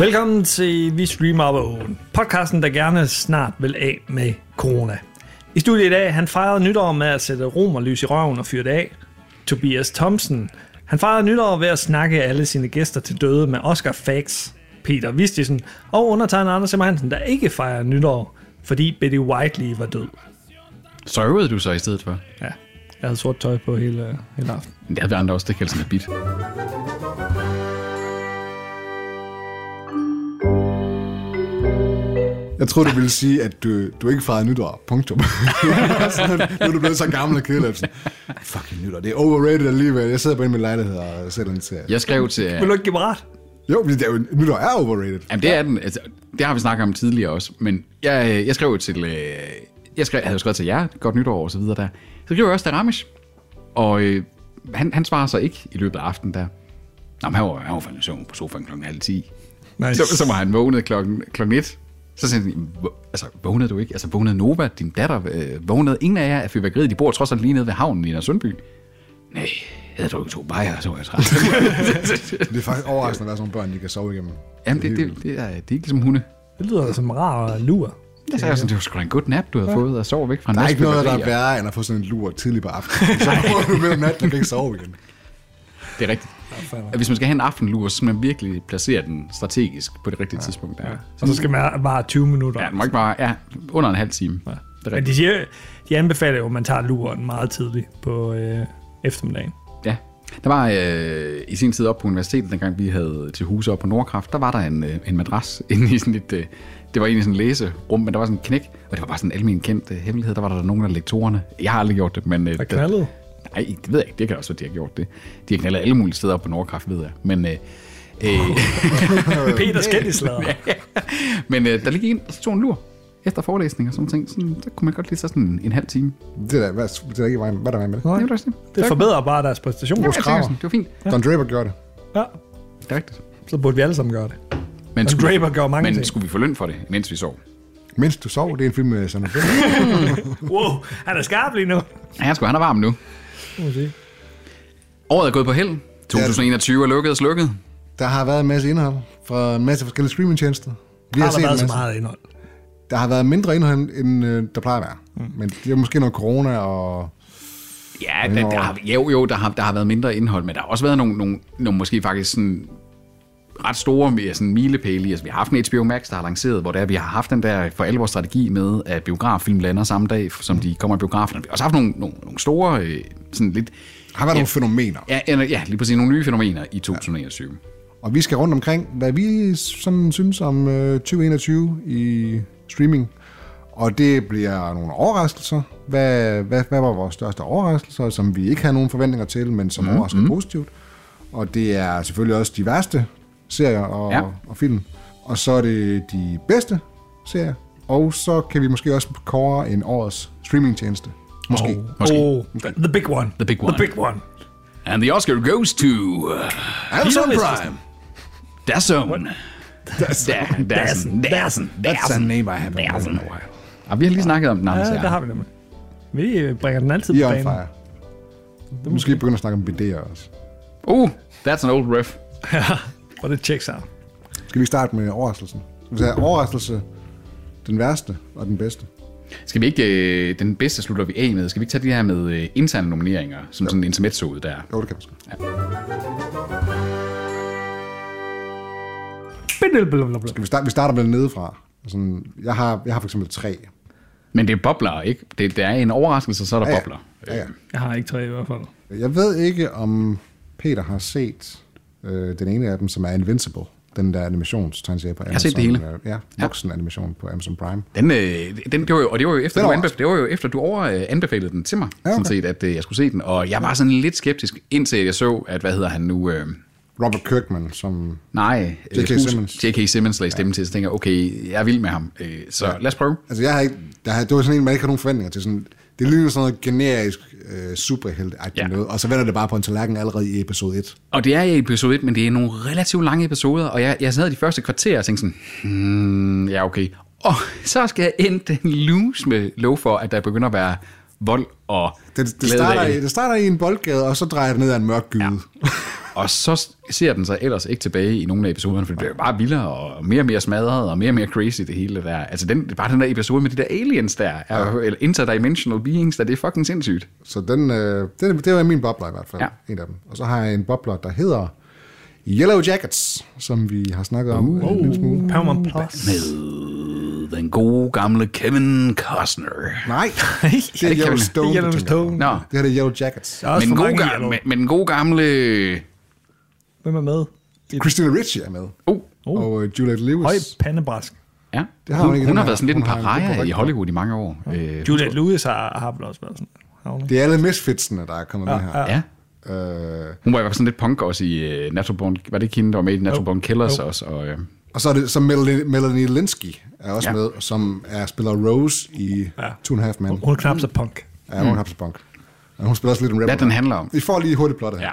Velkommen til Vi Streamer Op podcasten, der gerne snart vil af med corona. I studiet i dag, han fejrede nytår med at sætte romerlys i røven og fyre det af. Tobias Thompson, han fejrede nytår ved at snakke alle sine gæster til døde med Oscar Fax. Peter Vistisen og undertegnet Anders Simmer Hansen, der ikke fejrer nytår, fordi Betty Whiteley var død. Sørgede du så i stedet for? Ja, jeg havde sort tøj på hele, hele aften. Det havde vi andre også, det kaldes sådan et bit. Jeg tror du ville sige, at du, du ikke fejrede nytår. Punktum. Sådan, nu er du blevet så gammel og kedelig. Sådan, Fucking nytår. Det er overrated alligevel. Jeg sidder på en min lejlighed og ser den serie. Jeg skrev til... Vil du ikke give mig ret? Jo, men det er jo, nytår er overrated. Jamen, det er den. Altså, det har vi snakket om tidligere også. Men jeg, øh, jeg skrev til... øh, Jeg, skrev, jeg havde jo skrevet til jer, godt nytår og så videre der. Så skrev jeg også til Ramesh. Og øh, han, han svarer så ikke i løbet af aftenen der. Nå, men han var, han var faldet søvn på sofaen klokken halv 10. Nice. Så, så var han vågnet klokken, klokken 1. Så sagde han, "Jamen, hvor- altså, vågnede du ikke? Altså, vågnede Nova, din datter, øh, vågnede ingen af jer af fyrværkeriet? De bor trods alt lige nede ved havnen i Sundby. Nej, jeg havde drukket to bajer, så var jeg træt. Det er faktisk overraskende, at der er sådan nogle børn, de kan sove igennem. Jamen, det, det, det, er, det er ikke ligesom hunde. Det lyder som rar lur. Jeg sagde sådan, det var sgu da en good nap, du havde fået, og sove væk fra en Der er ikke noget, der er værre, end at få sådan en lur tidligt på aftenen. Så går du mellem natten og kan ikke sove igen. Det er rigtigt. At Hvis man skal have en aftenlur, så skal man virkelig placere den strategisk på det rigtige tidspunkt. Der. Og så skal man bare 20 minutter. Ja, den må ikke bare, ja, under en halv time. Ja. Det Men de, siger, de anbefaler jo, at man tager luren meget tidligt på øh, eftermiddagen. Ja. Der var øh, i sin tid op på universitetet, dengang vi havde til huse op på Nordkraft, der var der en, øh, en madras inde i sådan et, øh, det var egentlig sådan en læserum, men der var sådan en knæk, og det var bare sådan en almen kendt øh, hemmelighed. Der var der nogle af lektorerne. Jeg har aldrig gjort det, men... Øh, Der knaldede. Nej, det ved jeg ikke. Det kan også være, de har gjort det. De har knaldet alle mulige steder op på Nordkraft, ved jeg. Men, øh, øh, Peter Skændislader. men øh, der lige en, og så tog en lur efter forelæsning og sådan ting. Sådan, så kunne man godt lige tage sådan en, en halv time. Det er, da- hvad, det er ikke vejen. Hvad er der vejen med det? Nej. Det det, Det forbedrer bare deres præstation. ja, sådan, det var fint. Don Draper gjorde det. Ja, Det er rigtigt. så burde vi alle sammen gøre det. Men, Og Draper gør mange men ting. skulle vi få løn for det, mens vi sov? Mens du sov, det er en film med Sandra Bullock. Wow, han er skarp lige nu. Ja, han, skulle, han er varm nu. Må man sige. Året er gået på held. 2021 er lukket og slukket. Der har været en masse indhold fra en masse forskellige streamingtjenester. Vi Har der en været så masse. meget indhold? Der har været mindre indhold, end øh, der plejer at være. Mm. Men det er måske noget corona og... Ja, der, der har, jo, jo, der har, der har været mindre indhold, men der har også været nogle, nogle, nogle måske faktisk sådan ret store ja, sådan milepæle. Altså, vi har haft en HBO Max, der har lanceret, hvor det er, vi har haft den der for alvor strategi med, at biograffilm lander samme dag, som de kommer i biografen. Vi har også haft nogle, nogle, nogle store, øh, sådan lidt, Har været nogle fænomener. ja, ja, ja, lige præcis nogle nye fænomener i 2021. Og vi skal rundt omkring, hvad vi sådan synes om øh, 2021 i streaming. Og det bliver nogle overraskelser. Hvad, hvad, hvad var vores største overraskelser, som vi ikke havde nogen forventninger til, men som mm, overraskede positivt. Og det er selvfølgelig også de værste serier og, Ja. og film. Og så er det de bedste serier. Og så kan vi måske også kåre en årets streamingtjeneste. Måske. Oh, Måske. Oh, the big one. The big one. The big one. And the Oscar goes to uh, Amazon Prime. Dazn. Dazn. Dazn. Dazn. That's a name I haven't heard in a while. Ja, vi har lige snakket om den anden Ja, der har vi nemlig. Vi øh, bringer den altid på on banen. fire. Måske begynde at snakke om BD'er også. Uh, that's an old ref. Og det checks out. Skal vi starte med overraskelsen? Skal vi sige overraskelse, den værste og den bedste? Skal vi ikke, øh, den bedste slutter vi af med, skal vi ikke tage de her med øh, interne nomineringer, som sådan en intermezzo ud der? Jo, det kan vi sgu. Blablabla. Skal vi, starte, vi starter med nedefra. Sådan, jeg, har, jeg har for eksempel tre. Men det er bobler, ikke? Det, det er en overraskelse, så er der Ja, ja. bobler. Ja, ja. Jeg har ikke tre i hvert fald. Jeg ved ikke, om Peter har set øh, den ene af dem, som er Invincible. Den der animationstegneserie på Amazon. har set det hele. øh, Ja, voksen animation på Amazon Prime. Den, øh, den, det var jo, og det var jo efter, Den du, anbef- det var jo efter du over, øh, anbefalede den til mig, Ja, ja, okay. sådan set, at øh, jeg skulle se den. Og jeg var sådan lidt skeptisk, indtil jeg så, at, hvad hedder han nu... Øh, Robert Kirkman, som... nej, øh, J.K. hus- Simmons. J.K. Simmons lagde stemme ja. til, så tænker jeg, okay, jeg er vild med ham. Øh, så ja. lad os prøve. Altså, jeg har ikke... Der, har- det var sådan en, man ikke har nogen forventninger til. Sådan, det ligner sådan noget generisk øh, superhelt Ja. noget, og så vender det bare på en tallerken allerede i episode 1. Og det er i episode 1, men det er nogle relativt lange episoder, og jeg, jeg sad de første kvarter og tænkte sådan, hmm, ja okay. Og så skal jeg enten lose med lov for, at der begynder at være vold og Det, det, starter i, det starter i en boldgade, og så drejer det ned ad en mørk gyde. Ja. Og så ser den sig ellers ikke tilbage i nogle af episoderne, for det bliver bare vildere og mere og mere smadret og mere og mere crazy det hele der. Altså den, bare den der episode med de der aliens der, er, eller interdimensional beings, der det er fucking sindssygt. Så den, øh, det, det var min bobler i hvert fald, Ja. en af dem. Og så har jeg en bobler, der hedder Yellow Jackets, som vi har snakket om uh, en lille smule. Paramount Plus. Med den gode gamle Kevin Costner. Nej, det er det Yellowstone. Yellowstone. Nå, Det her er Yellow Jackets. Er men gode, men, men den gode gamle... Hvem er med? Christina Ricci er med. Oh, Og uh, Juliette Lewis. Høj pandebræsk. ja. Det har hun hun, ikke i hun har været sådan lidt en pariah i. Hollywood i mange år. Øh, Juliette Lewis har, har vel også været sådan. Ikke? Det er alle misfitsene, der er kommet med her. ja. Øh, Hun var i hvert fald sådan lidt punk også i uh, Natural Born... Var det ikke hende, der var med i Natural Born Killers også? Og, uh, og så er det så Melanie, Melanie Linsky er også Ja. med, som er spiller Rose i Ja. Two and a Half Men. Hun er knap så punk. Ja, hun har punk. Og hun spiller også lidt en rapper. hvad den handler om. Vi får lige hurtigt plottet her. Ja.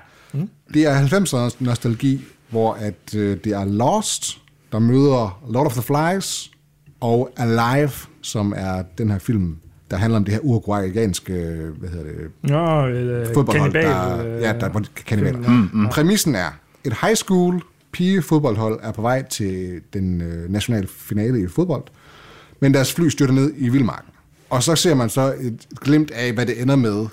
Det er 90'ernes nostalgi, hvor at, øh, det er Lost, der møder Lord of the Flies, og Alive, som er den her film, der handler om det her uruguayanske, øh, hvad hedder det, Nå, øh, fodboldhold, kannibal, der, øh, ja, der er kannibaler. Mm, mm. Præmissen er, et high school pigefodboldhold er på vej til den øh, nationale finale i fodbold, men deres fly styrter ned i vildmarken. Og så ser man så et, et glimt af, hvad det ender med,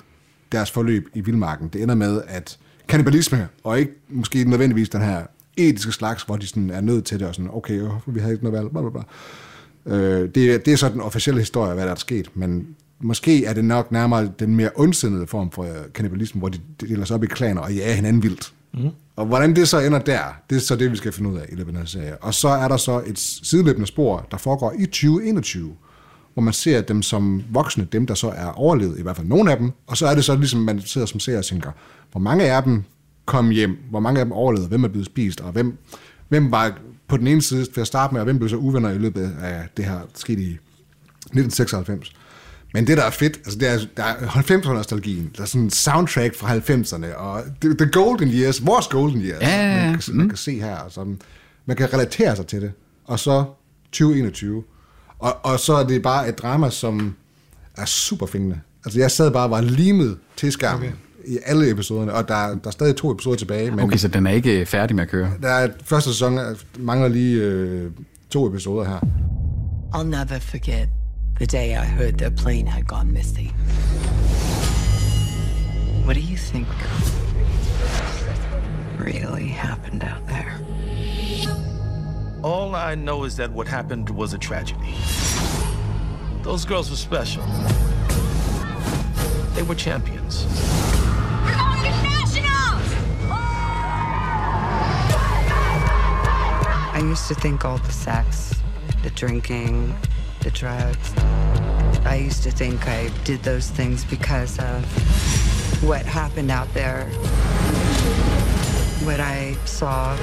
deres forløb i vildmarken. Det ender med, at kannibalisme, og ikke måske nødvendigvis den her etiske slags, hvor de sådan er nødt til det, og sådan, okay, øh, vi har ikke noget valg, bla bla bla. Øh, det, er- det er så den officielle historie hvad der er sket, men måske er det nok nærmere den mere ondsindede form for øh, kannibalisme, hvor de de deler sig op i klaner og jager hinanden vildt. Mm. Og hvordan det så ender der, det er så det, vi skal finde ud af i løbet af den serie. Og så er der så et sideløbende spor, der foregår i 2021, hvor man ser dem som voksne, dem der så er overlevet, i hvert fald nogle af dem, og så er det så ligesom, man sidder som seer og tænker, hvor mange af dem kom hjem, hvor mange af dem overlevede, hvem er blevet spist, og hvem, hvem var på den ene side til at starte med, og hvem blev så uvenner i løbet af det her sket i 1996. Men det, der er fedt, altså det er, der er 90'er-nostalgien. Der er sådan en soundtrack fra 90'erne, og the, the golden years, vores golden years, Ja, ja, ja. man, kan, man kan se her. Altså, man kan relatere sig til det. Og så 2021. Og, og så er det bare et drama, som er super fængende. Altså jeg sad bare og var limet til skærmen okay. i alle episoderne, og der, der er stadig to episoder tilbage, men Okay, så den er ikke færdig med at køre. der er første sæson, øh, mangler lige øh, to episoder her. I'll never forget the day I heard their plane had gone missing. What do you think really happened out there? All I know is that what happened was a tragedy. Those girls were special. They were champions. I used to think all the sex, the drinking, the drugs, I used to think I did those things because of what happened out there, what I saw,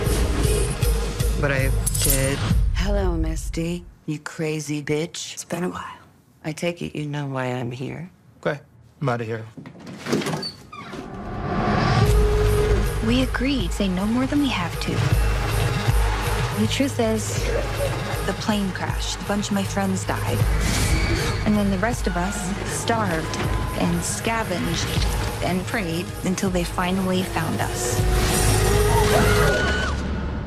what I did. Hello, Misty, you crazy bitch. It's been a while. I take it you know why I'm here. Okay, I'm out of here. We agreed, say no more than we have to. The truth is, the plane crashed. A bunch of my friends died. And then the rest of us starved and scavenged and prayed until they finally found us.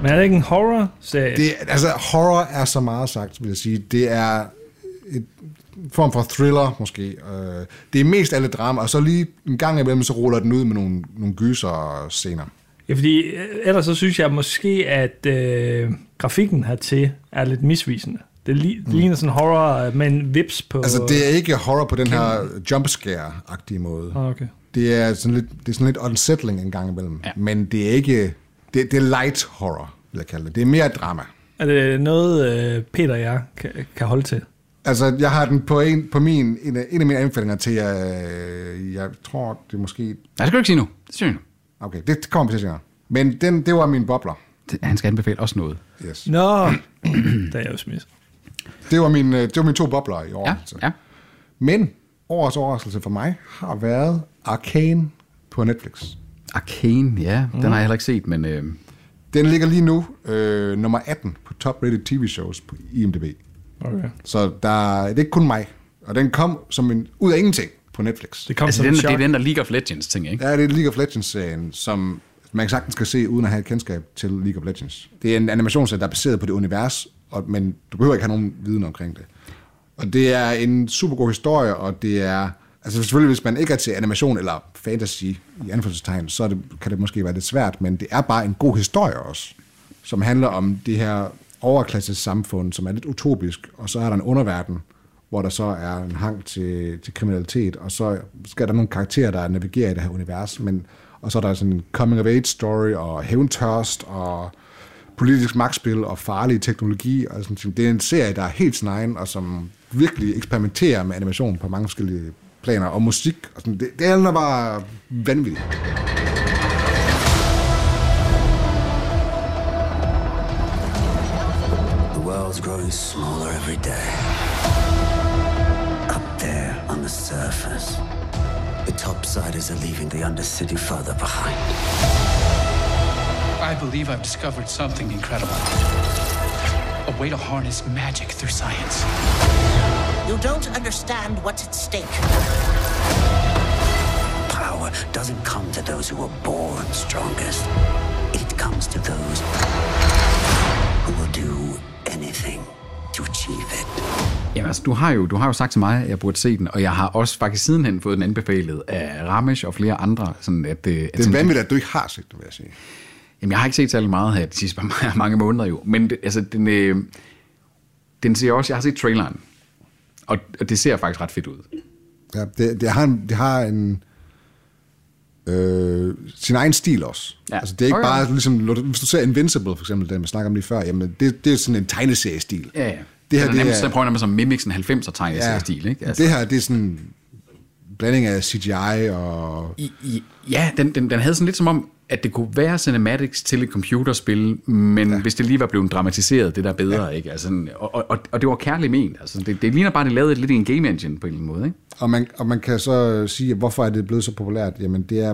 Men er det ikke en horror-serie? Det, altså, horror er så meget sagt, vil jeg sige. Det er et form for thriller, måske. Øh, Det er mest alle drama, og så lige en gang imellem, så ruller den ud med nogle, nogle gyser scener. Ja, fordi øh, ellers så synes jeg måske, at øh, grafikken hertil er lidt misvisende. Det, li- det ligner sådan horror øh, med en vips på... Altså, det er ikke horror på den her jumpscare-agtige måde. Ah, okay. Det er sådan lidt, det er sådan lidt unsettling en gang imellem. Ja. Men det er ikke... Det, det er light horror, vil jeg kalde det. Det er mere drama. Er det noget, øh, Peter og jeg kan, kan holde til? Altså, jeg har den på, en, på min, en, af- en af mine anbefalinger til, øh, jeg tror, det er måske... Nej, det skal du ikke sige nu. Det synes jeg nu. Okay, det kommer vi til senere. Men den, det var min bobler. Det- Han skal anbefale også noget. Yes. Nå, der er jeg jo smidt. Det var, min, øh, det var mine to bobler i år. Ja, ja. Men årets overraskelse for mig har været Arcane på Netflix. Arcane, ja. Den har jeg heller ikke set, men... Øh, Den ligger lige nu øh, nummer 18 på top rated tv shows på IMDb. Okay. Så der, det er ikke kun mig. Og den kom som en ud af ingenting på Netflix. Det kom altså, som den, et det er den der League of Legends ting, ikke? Ja, det er League of Legends-serien, som man sagtens kan se, uden at have et kendskab til League of Legends. Det er en animationsserie, der er baseret på det univers, og, men du behøver ikke have nogen viden omkring det. Og det er en super god historie, og det er... Altså selvfølgelig, hvis man ikke er til animation eller fantasy i anførselstegn, så det, kan det måske være lidt svært, men det er bare en god historie også, som handler om det her overklasses samfund, som er lidt utopisk, og så er der en underverden, hvor der så er en hang til, til kriminalitet, og så skal der nogle karakterer, der navigerer i det her univers, men, og så er der sådan en coming of age story, og hævntørst, og politisk magtspil, og farlig teknologi, og sådan, ting. det er en serie, der er helt sin egen, og som virkelig eksperimenterer med animation på mange forskellige planer, og musik, og sådan, det, det er bare vanvittigt. The world's growing smaller every day. Up there on the surface, the topsiders are leaving the undercity further behind. I believe I've discovered something incredible. A way to harness magic through science. You don't understand what's at stake. Power doesn't come to those who are born strongest. It comes to those who will do anything to achieve it. Jamen altså, du har, jo, du har jo sagt til mig, at jeg burde se den, og jeg har også faktisk sidenhen fået den anbefalet af Ramesh og flere andre. Sådan at, øh, at, Det er vanvittigt, at du ikke har set det, vil jeg sige. Jamen, jeg har ikke set særlig meget her de sidste mange, mange måneder jo. Men det, altså, den, øh, den ser også... Jeg har set traileren. Og, det ser faktisk ret fedt ud. Ja, det, det, har en, det har en øh, sin egen stil også. Ja. Altså, det er ikke Okay. bare ligesom, hvis du ser Invincible for eksempel, den vi snakker om lige før, jamen det, det er sådan en tegneseriestil. Ja, ja. Det her, er det er- jeg prøver nærmest at mimikke sådan 90'er tegneseriestil, ikke? Altså. Det her, det er sådan en blanding af CGI og... I, i, ja, den, den, den havde sådan lidt som om, at det kunne være cinematics til et computerspil, men ja. hvis det lige var blevet dramatiseret, det der bedre, ja. ikke? Altså, og, og, og det var kærligt ment. Altså, det, det ligner bare, at det lavede lidt i en game engine på en eller anden måde, ikke? Og man, og man kan så sige, hvorfor er det blevet så populært? Jamen det er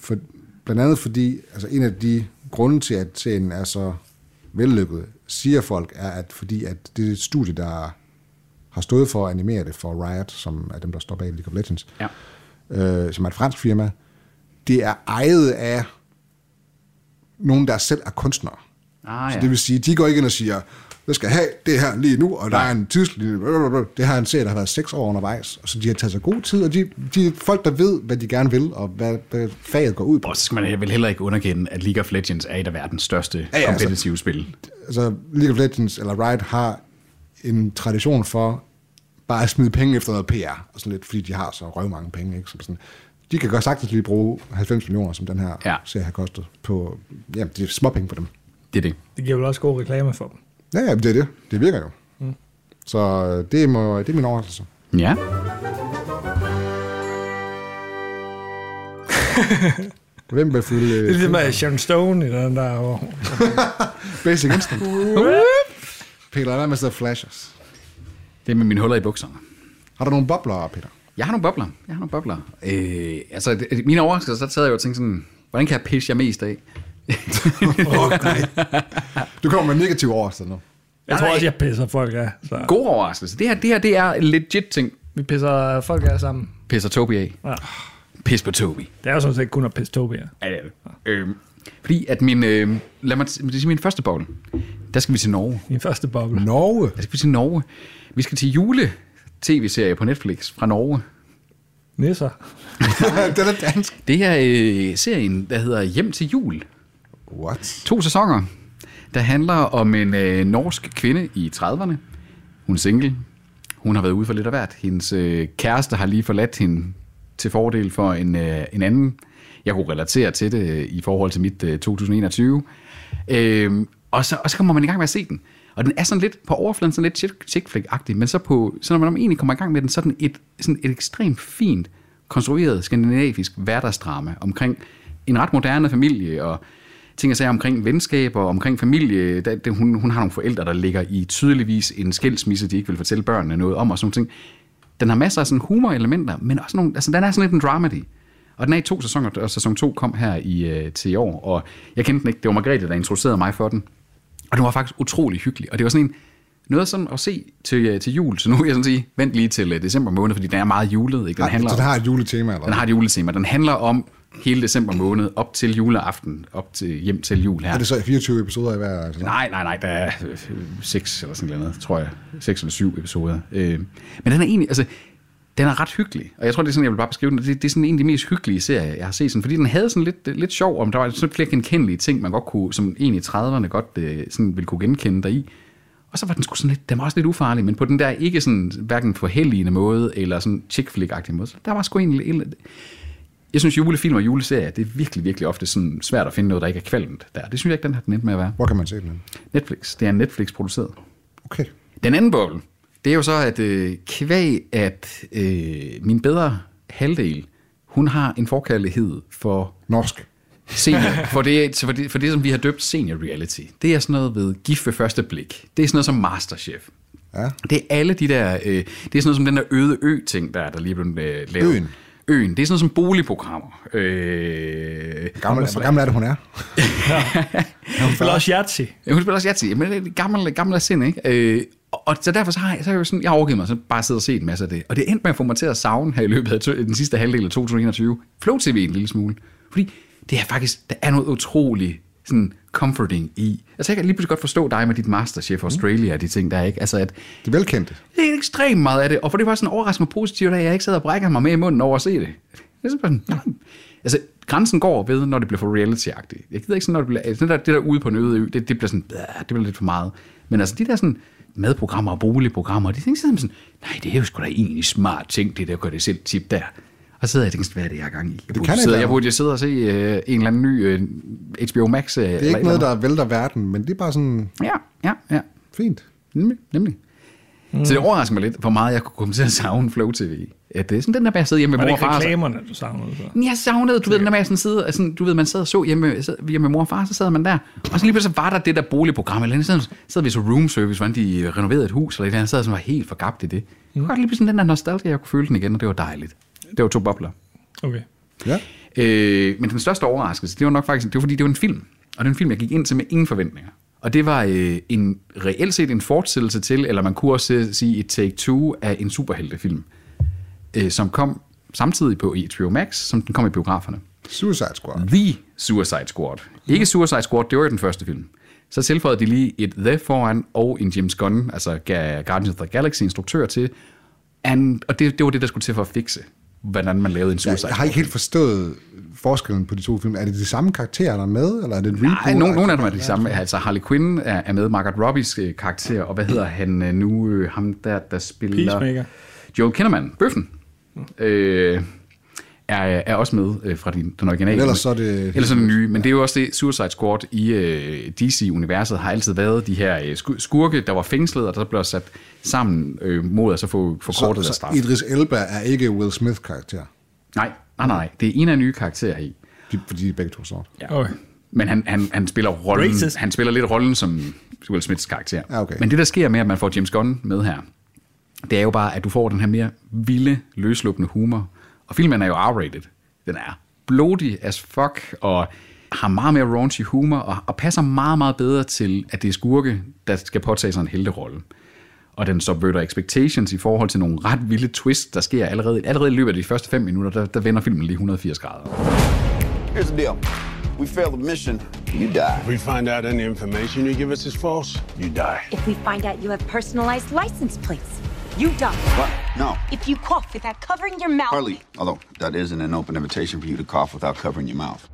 for, blandt andet fordi, altså en af de grunde til, at serien er så vellykket, siger folk, er at fordi, at det studie, der har stået for at animere det for Riot, som er dem, der står bag League of Legends, Ja. øh, som er et fransk firma, det er ejet af nogen, der selv er kunstnere. Ah, Så ja. det vil sige, de går ikke ind og siger, jeg skal have det her lige nu, og der er en tidslinje. Det her er en serie, der har været seks år undervejs, og så de har taget sig god tid, og de, de er folk, der ved, hvad de gerne vil, og hvad, hvad faget går ud på. Og så skal man vel heller ikke underkende, at League of Legends er et af verdens største ja, ja, altså- competitive spil. Altså, League of Legends eller Riot har en tradition for bare at smide penge efter noget PR, og sådan lidt, fordi de har så røv mange penge. Ikke? Så sådan, de kan godt sagtens lige bruge 90 millioner, som den her Ja. serie har kostet, på, ja, det er småpenge for dem. Det er det. Det giver vel også god reklame for dem. Ja, ja, det er det. Det virker jo. Mm. Så øh, det, må, det er min overraskelse. Ja. Hvem vil fylde... Det er ligesom med Sharon Stone i den der... Hvor... Basic Instinct. Peter, hvad med så flashers? Det er med mine huller i bukserne. Har du nogle bobler, Peter? Jeg har nogle bobler. Jeg har nogle bobler. Øh, altså, det, mine overraskelser, så sad jeg jo og tænkte sådan, hvordan kan jeg pisse jer mest af? Oh, nej. Du kommer med negativ overraskelse nu. Jeg tror også, jeg pisser folk af. Så. God overraskelse. Det her, det her, det er legit ting. Vi pisser folk af sammen. Pisser Toby af. Ja. Pis på Toby. Det er jo sådan set kun at pisse Tobi af. Ja, det er det. Øh, fordi at min, øh, lad mig t- det er min første boble. Der skal vi til Norge. Min første boble. Norge. Der skal vi til Norge. Vi skal til jule tv-serie på Netflix fra Norge. Nisser. den er dansk. Det er øh, serien, der hedder Hjem til jul. What? To sæsoner, der handler om en øh, norsk kvinde i 30'erne. Hun er single. Hun har været ude for lidt af hvert. Hendes øh, kæreste har lige forladt hende til fordel for en, øh, en anden. Jeg kunne relatere til det øh, i forhold til mit øh, 2021. Øh, og, så, og så kommer man i gang med at se den. Og den er sådan lidt på overfladen, sådan lidt chick- flick-agtig, men så, på, så når man egentlig kommer i gang med den, så er den et, sådan et ekstremt fint konstrueret skandinavisk hverdagsdrama omkring en ret moderne familie, og ting og sager omkring venskaber, omkring familie. Der, det, hun, hun har nogle forældre, der ligger i tydeligvis en skilsmisse, de ikke vil fortælle børnene noget om, og sådan ting. Den har masser af sådan humorelementer, men også nogle, altså den er sådan lidt en dramedy. Og den er i to sæsoner, og sæson 2 kom her i, øh, til i år, og jeg kendte den ikke. Det var Margrethe, der introducerede mig for den. Og den var faktisk utrolig hyggelig, og det var sådan en, noget sådan at se til, øh, til jul, så nu vil jeg sådan sige, vent lige til øh, december måned, fordi den er meget julet. Ikke? Den, Den handler, så den har et juletema, eller den har et juletema. Den handler om hele december måned, op til juleaften, op til hjem til jul her. Er det så 24 episoder i hver? Altså? Nej, nej, nej, der er øh, seks eller sådan noget, tror jeg. Seks eller syv episoder. Øh, men den er egentlig, altså, den er ret hyggelig. Og jeg tror, det er sådan, jeg vil bare beskrive den. Det, det er sådan en af de mest hyggelige serier, jeg har set. Sådan, fordi den havde sådan lidt, lidt sjov, om der var sådan flere genkendelige ting, man godt kunne, som en i 30'erne godt øh, sådan ville kunne genkende dig i. Og så var den sgu sådan lidt, den var også lidt ufarlig, men på den der ikke sådan, hverken forhelligende måde, eller sådan chick flick måde. Så der var sgu egentlig, en, jeg synes, julefilm og juleserier, det er virkelig, virkelig ofte sådan svært at finde noget, der ikke er kvalmt der. Det synes jeg ikke, den har den med at være. Hvor kan man se den? Netflix. Det er Netflix produceret. Okay. Den anden boble, det er jo så, at øh, kvæg, at øh, min bedre halvdel, hun har en forkærlighed for... Norsk. Senior, for, det, for, det, for det, som vi har døbt senior reality. Det er sådan noget ved gift ved første blik. Det er sådan noget som Masterchef. Ja. Det er alle de der... Øh, det er sådan noget som den der øde ø-ting, der, der lige er blevet øh, lavet. Øen. Øen. Det er sådan noget som boligprogrammer. Øh, Gammel, hvor gammel er det, hun er? Hun spiller også. Ja, hun spiller også Yahtzee, men det er gammel, gammel af sind, ikke? Øh, og, og så derfor så har jeg, så har jeg jo sådan, jeg overgivet mig så bare sidde og se en masse af det. Og det endte med at få mig til at savne her i løbet af den sidste halvdel af 2021. Flow TV en lille smule. Fordi det er faktisk, der er noget utroligt sådan comforting i. Altså jeg kan lige pludselig godt forstå dig med dit Masterchef Australia og de ting der, ikke? Altså at... Det er velkendt. Det er ekstremt meget af det, og for det var sådan overraskende positivt, at jeg ikke sad og brækker mig med i munden over at se det. Det er sådan, ja. Altså, grænsen går ved, når det bliver for reality-agtigt. Jeg gider ikke sådan, når det bliver... Altså, det der, det der ude på en øde ø, det, det bliver sådan... Det bliver lidt for meget. Men altså, de der sådan madprogrammer og boligprogrammer, de tænker sådan, nej, det er jo sgu da egentlig smart ting, det der gør det selv tip der. Og så sidder jeg og tænker, hvad er det, jeg har gang i? Jeg Det burde, kan sidde, jeg burde jo sidde og se øh, en eller anden ny øh, HBO Max. Øh, Det er ikke noget, der vælter verden, men det er bare sådan Ja, ja, ja. fint. Nemlig, nemlig. Mm. Så det overrasker mig lidt, hvor meget jeg kunne komme til at savne Flow TV. At det er sådan den der med at sidde hjemme med Var det mor og ikke far. så- reklamerne, du savnede? Så? Jeg savnede, du ved, den der med at sådan sidde, altså, du ved, man sad og så hjemme, sad, hjemme med mor og far, så sad man der, og så lige pludselig var der det der boligprogram, eller andet, så sad vi så room service, hvordan de renoverede et hus, eller et eller andet, sad sådan var helt forgabt i det. Jeg kunne godt lige pludselig den der nostalgi, jeg kunne føle den igen, og det var dejligt. Det var to bobler. Okay. Ja. Øh, men den største overraskelse, det var nok faktisk, det var fordi, det var en film. Og den film, jeg gik ind til med ingen forventninger. Og det var øh, en reelt set en fortsættelse til, eller man kunne også øh, sige et take two af en superheltefilm, øh, som kom samtidig på HBO Max, som den kom i biograferne. Suicide Squad. The Suicide Squad. Ikke Suicide Squad, det var jo den første film. Så tilføjede de lige et The foran og en James Gunn, altså ga- Guardians of the Galaxy instruktør til. And, og det, det var det, der skulle til for at fikse, hvordan man lavede en Suicide Jeg har ikke helt forstået forskellen på de to film. Er det de samme karakterer, der er med, eller er det et reboot? Nej, nogle, nogle af dem er de samme. Altså Harley Quinn er, er med, Margaret Robbies øh, karakter, og hvad hedder han øh, nu, øh, ham der, der spiller... Peacemaker. Joel Kinnaman, bøffen, øh, er, er også med øh, fra den, den originale. Men ellers så er det- Ellers er det nye, men det er jo også det, Suicide Squad i øh, DC-universet har altid været de her øh, sku- skurke, der var fængslet, og der blev sat sammen øh, mod at så få forkortet så, deres så straf. Idris Elba er ikke Will Smith-karakter, Nej, nej, nej, det er en af nye karakterer i. de- fordi de er begge to sort. Ja. Okay. Men han, han, han spiller rollen, Racist. han spiller lidt rollen som Will Smiths karakter. Ja, okay. Men det, der sker med, at man får James Gunn med her, det er jo bare, at du får den her mere vilde, løsluppende humor. Og filmen er jo R-rated. Den er blodig as fuck, og har meget mere raunchy humor, og, og passer meget, meget bedre til, at det er skurke, der skal påtage sig en helterolle. Og den subverter expectations i forhold til nogle ret vilde twists, der sker allerede, allerede i løbet af de første fem minutter, der, der vender filmen lige 180 grader. Here's the deal. We fail the mission, you die. If we find out any information you give us is false, you die. If we find out you have personalized license plates, you die. What? No. If you cough without covering your mouth. Hardly. Although that isn't an open invitation for you to cough without covering your mouth.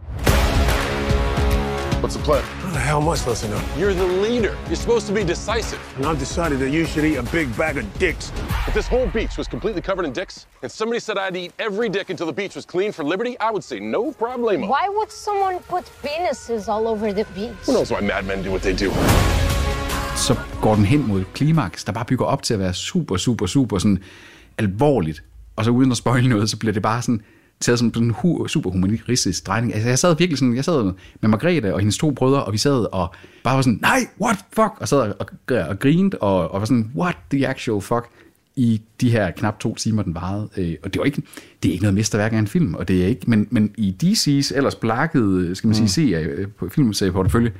What's the plan? How the hell am I supposed to know? You're the leader. You're supposed to be decisive. And I've decided that you should eat a big bag of dicks. If this whole beach was completely covered in dicks, and somebody said I'd eat every dick until the beach was clean for liberty, I would say no problemo. Why would someone put penises all over the beach? Who knows why madmen do what they do? Så går den hen mod et klimaks, der bare bygger op til at være super, super, super sådan alvorligt. Og så uden at spoile noget, så bliver det bare sådan taget som sådan en super humanistisk drejning. Altså jeg sad virkelig sådan, jeg sad med Margrethe og hendes to brødre, og vi sad og bare var sådan, nej, what fuck, og sad og, og, og grinte, og, og var sådan, what the actual fuck, i de her knap to timer, den varede. Øh, og det var ikke, det er ikke noget mesterværk af en film, og det er ikke, men, men i DC's ellers blakkede, skal man sige, Mm. serie, øh, på filmserieportefølje,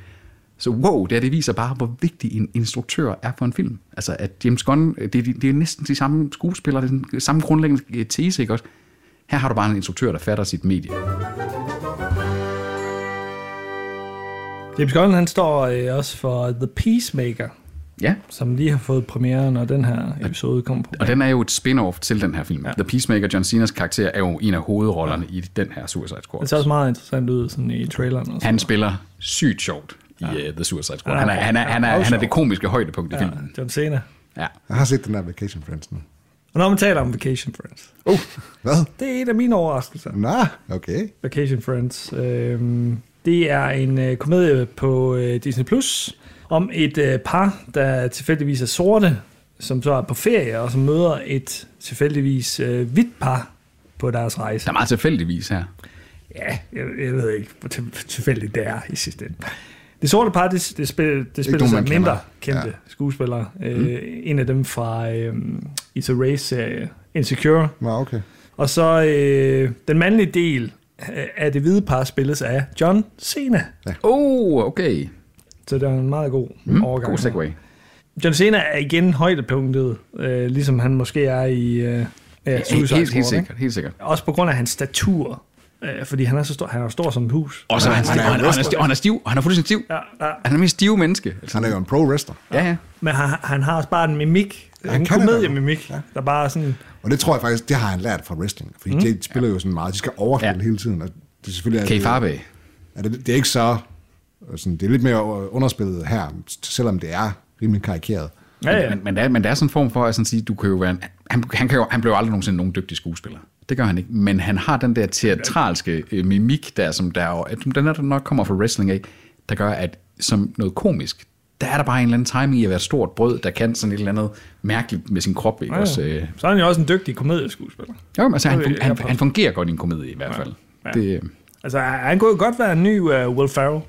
så wow, det, her, det viser bare, hvor vigtig en instruktør er for en film. Altså, at James Gunn, det, det, er næsten de samme skuespillere, det er den samme grundlæggende øh, tese, ikke også? Her har du bare en instruktør, der fatter sit medie. James Gunn, han står øh, også for The Peacemaker, ja. som lige har fået premiere, når den her episode kommer på. Og den er jo et spin-off til den her film. Ja. The Peacemaker, John Cenas karakter, er jo en af hovedrollerne ja. i den her Suicide Squad. Det ser også meget interessant ud sådan i traileren. Og sådan. han spiller sygt sjovt i ja. uh, The Suicide Squad. Han er, han, er, han, er, han er det komiske højdepunkt i ja, filmen. John Cena. Ja. Jeg har set den der Vacation Friends nu. Og når man taler om Vacation Friends, Uh, hvad? det er en af mine overraskelser. Nå, okay. Vacation Friends. Øhm, det er en øh, komedie på øh, Disney Plus om et øh, par, der tilfældigvis er sorte, som så er på ferie, og som møder et tilfældigvis øh, hvidt par på deres rejse. Der er meget tilfældigvis her. Ja, jeg, jeg ved ikke, hvor til, tilfældigt det er i sidste ende. Det sorte par, det, det, spil, det spiller sig mindre kender. kendte Ja. ja. skuespillere. Mm. Øh, en af dem fra øh, It's a Race-serie, Insecure. Nå, okay. Og så øh, den mandlige del øh, af det hvide par spilles af John Cena. Oh, okay. Så det er en meget god Mm, overgang. god segway. John Cena er igen højdepunktet, øh, ligesom han måske er i øh, ja, Helt, Suicide helt, Squad, helt ikke? sikkert, helt sikkert. Også på grund af hans statur. Øh, fordi han er så stor, han er stor som et hus. Og så er han, han er han, han, er stiv, og han er stiv, og han er fuldstændig stiv. Ja, ja. Han er mest stive menneske. Altså, Han er jo en pro-wrestler. ja, ja. Men han, han har også bare en mimik. Ja, Ja, han en komediemimik, ja. der bare er sådan... Og det tror jeg faktisk, det har han lært fra wrestling. Fordi mm. de spiller jo sådan meget, de skal overspille Ja. ja. hele tiden. Og det er selvfølgelig... Kay Farbe. Er det, det er ikke så... Sådan, det er lidt mere underspillet her, selvom det er rimelig karikeret. Ja, ja. Men, men, der, er- men der er sådan en form for at sådan sige, du kan jo være en, han, han, kan jo, han blev jo aldrig nogensinde nogen dygtig skuespiller. Det gør han ikke. Men han har den der teatralske øh, mimik der, som der er, at den er der nok kommer fra wrestling af, der gør, at som noget komisk, der er der bare en eller anden timing i at være et stort brød, der kan sådan et eller andet mærkeligt med sin krop. Ikke? Ja, Også, ja. øh, Så er han jo også en dygtig komedieskuespiller. jo, men altså, han, fun- han, han fungerer godt i en komedie i hvert fald. Ja. Det, øh, Altså, han kunne jo godt være en ny uh, Will Ferrell.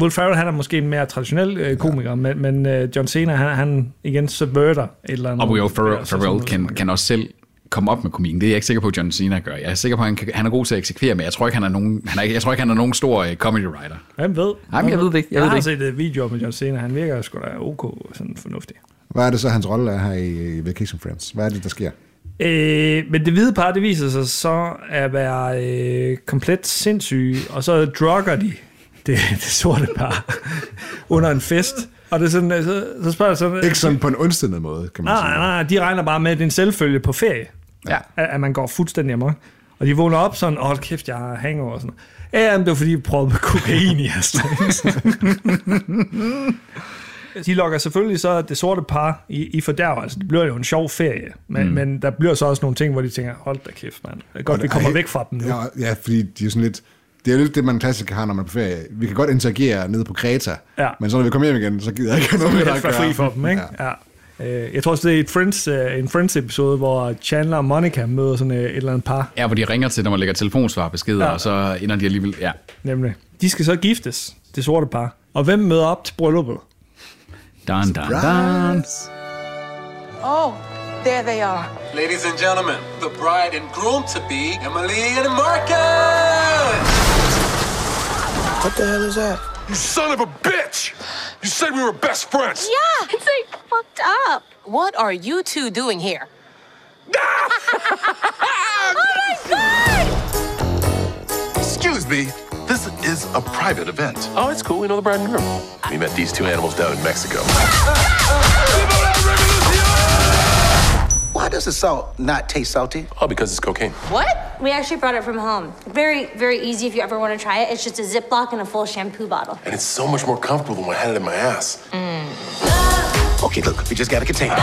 Will Ferrell, han er måske en mere traditionel uh, komiker, ja. men, men uh, John Cena, han, han igen subverter et eller andet. Og Will Ferrell, Ja, Ferrell kan, kan også selv komme op med komikken. Det er jeg ikke sikker på, at John Cena gør. Jeg er sikker på, at han, kan, han er god til at eksekvere, men jeg tror ikke, han er nogen, han er, ikke- jeg tror ikke, han er nogen stor uh, comedy writer. Hvem ved? Nej, men jeg ved det ikke. Jeg Jeg, ved har det set uh, videoer med John Cena. Han virker sgu da ok, sådan fornuftig. Hvad er det så, hans rolle er her i, Vacation Friends? Hvad er det, der sker? Øh, men det hvide par, det viser sig så at være øh, komplet sindssyge, og så drugger de det, det sorte par under en fest. Og det er sådan, så, så spørger jeg så... Ikke sådan på en ondstindet måde, kan man Nej, sige. nej, nej, de regner bare med, at det er en selvfølge på ferie. Ja. At, at man går fuldstændig amok. Og de vågner op sådan, åh, kæft, jeg har hangover og sådan. Ja, men det var fordi, vi prøvede kokain i jeres. De lokker selvfølgelig så det sorte par i, i fordærv. Altså, det bliver jo en sjov ferie. Men, mm. men der bliver så også nogle ting, hvor de tænker, hold da kæft, mand. Det er godt, Og vi kommer ej, væk fra dem nu. Ja, ja, fordi de er sådan lidt... Det er jo lidt det, man klassisk har, når man er på ferie. Vi kan godt interagere nede på Kreta, Ja. men så når vi kommer hjem igen, så gider jeg ikke noget med helst at gøre. fri for dem, ikke? Ja. Øh, Jeg tror også, det er et Friends, øh, en Friends-episode, hvor Chandler og Monica møder sådan øh, et eller andet par. Ja, hvor de ringer til, når man lægger telefonsvarbeskeder, Ja. og så ender de alligevel... Ja. Nemlig. De skal så giftes, det sorte par. Og hvem møder op til brylluppet? Dun, dun, dun. Oh, there they are. Ladies and gentlemen, the bride and groom to be, Emily and Marcus! What the hell is that? You son of a bitch! You said we were best friends! Yeah, it's like fucked up. What are you two doing here? Oh my god! Excuse me. This is a private event. Oh, it's cool. We know the bride and groom. We met these two animals down in Mexico. Ah! Why does the salt not taste salty? Oh, because it's cocaine. What? We actually brought it from home. Very, very easy if you ever want to try it. It's just a Ziploc and a full shampoo bottle. And it's so much more comfortable than when I had it in my ass. Mm. Okay, look, we just gotta contain it.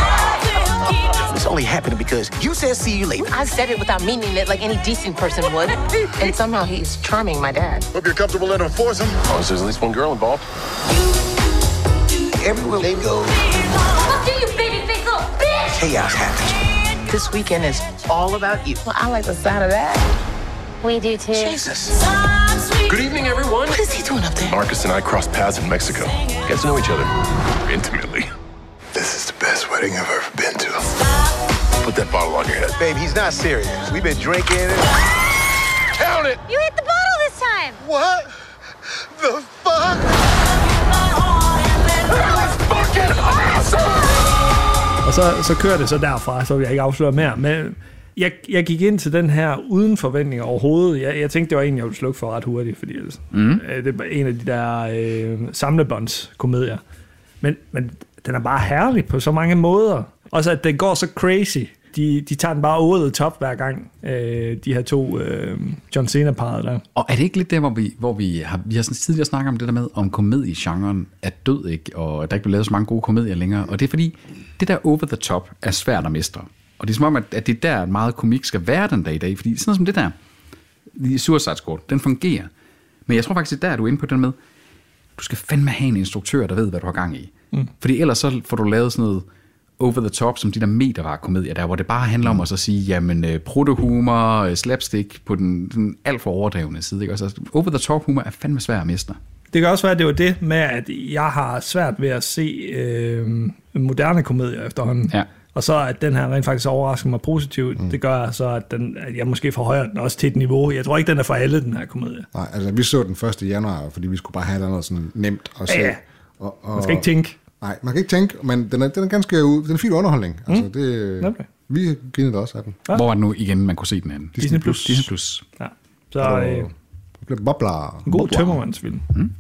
It's only happening because you said see you later. I said it without meaning it like any decent person would. and somehow he's charming my dad. Hope you're comfortable in a foursome. Oh, so there's at least one girl involved. Everywhere they go, Fuck you, you baby face little bitch! chaos happens. This weekend is all about you. Well, I like the sound of that. We do too. Jesus. Good evening, everyone. What is he doing up there? Marcus and I crossed paths in Mexico. Get to know each other intimately. This is the best wedding I've ever been to. Put that bottle on your head. Babe, he's not serious. We've been drinking. And... Count it! You hit the bottle this time! What the fuck? Så, så kører det så derfra, så vil jeg ikke afsløre mere. Men jeg, jeg gik ind til den her uden forventninger overhovedet. Jeg, jeg tænkte, det var en, jeg ville slukke for ret hurtigt, fordi altså, Mhm. øh, det var en af de der øh, samlebåndskomedier. Men, men den er bare herlig på så mange måder. Også at den går så crazy. De, de tager den bare the top hver gang, øh, de her to øh, John Cena-parret der. Og er det ikke lidt der, hvor vi, hvor vi har, vi har sådan tidligere snakket om det der med, om komediegenren er død, ikke? og at der ikke bliver lavet så mange gode komedier længere. Og det er fordi, det der over the top er svært at mestre. Og det er som om, at, at det er der meget komik skal være den dag i dag. Fordi sådan noget som det der, i Suicide Squad, den fungerer. Men jeg tror faktisk, det er der, du er inde på den med, du skal fandme have en instruktør, der ved, hvad du har gang i. Mm. Fordi ellers så får du lavet sådan noget over the top, som de der metervare komedier der, hvor det bare handler om at så sige, jamen, øh, protohumor, øh, slapstick på den, den alt for overdrevne side. Ikke? Også, altså, over the top humor er fandme svær at mestre. Det kan også være, at det var det med, at jeg har svært ved at se øh, moderne komedier efterhånden. Ja. Og så at den her rent faktisk overrasker mig positivt, mm. det gør så, at, den, at jeg måske forhøjer den også til et niveau. Jeg tror ikke, den er for alle, den her komedie. Nej, altså vi så den 1. januar, fordi vi skulle bare have noget sådan nemt at se. Ja, ja. Og, og, Man skal ikke tænke. Nej, man kan ikke tænke, men den er, den er ganske den er fin underholdning. Mm. Altså, det, Okay. vi griner da også af den. Ja. Hvor er det nu igen, man kunne se den anden? Disney Plus. Disney Plus. Ja. Så øh, bobler. en god tømmermandsfilm. Mm.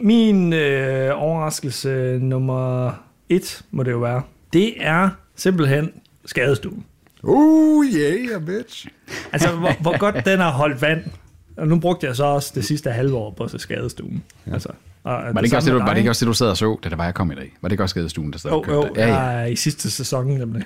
Min øh, overraskelse nummer et, må det jo være, det er simpelthen skadestuen. Oh yeah, bitch. Altså, hvor, hvor godt den har holdt vand. Og nu brugte jeg så også det sidste halve år på at se skadestuen. Ja. Altså, og Var det, ikke også det, du, var det ikke også det, du sad og så, da der var, jeg kom i dag? Var det ikke også skadestuen, der sad og Jo, jo, kørte? Ja, ja. jeg i sidste sæson nemlig.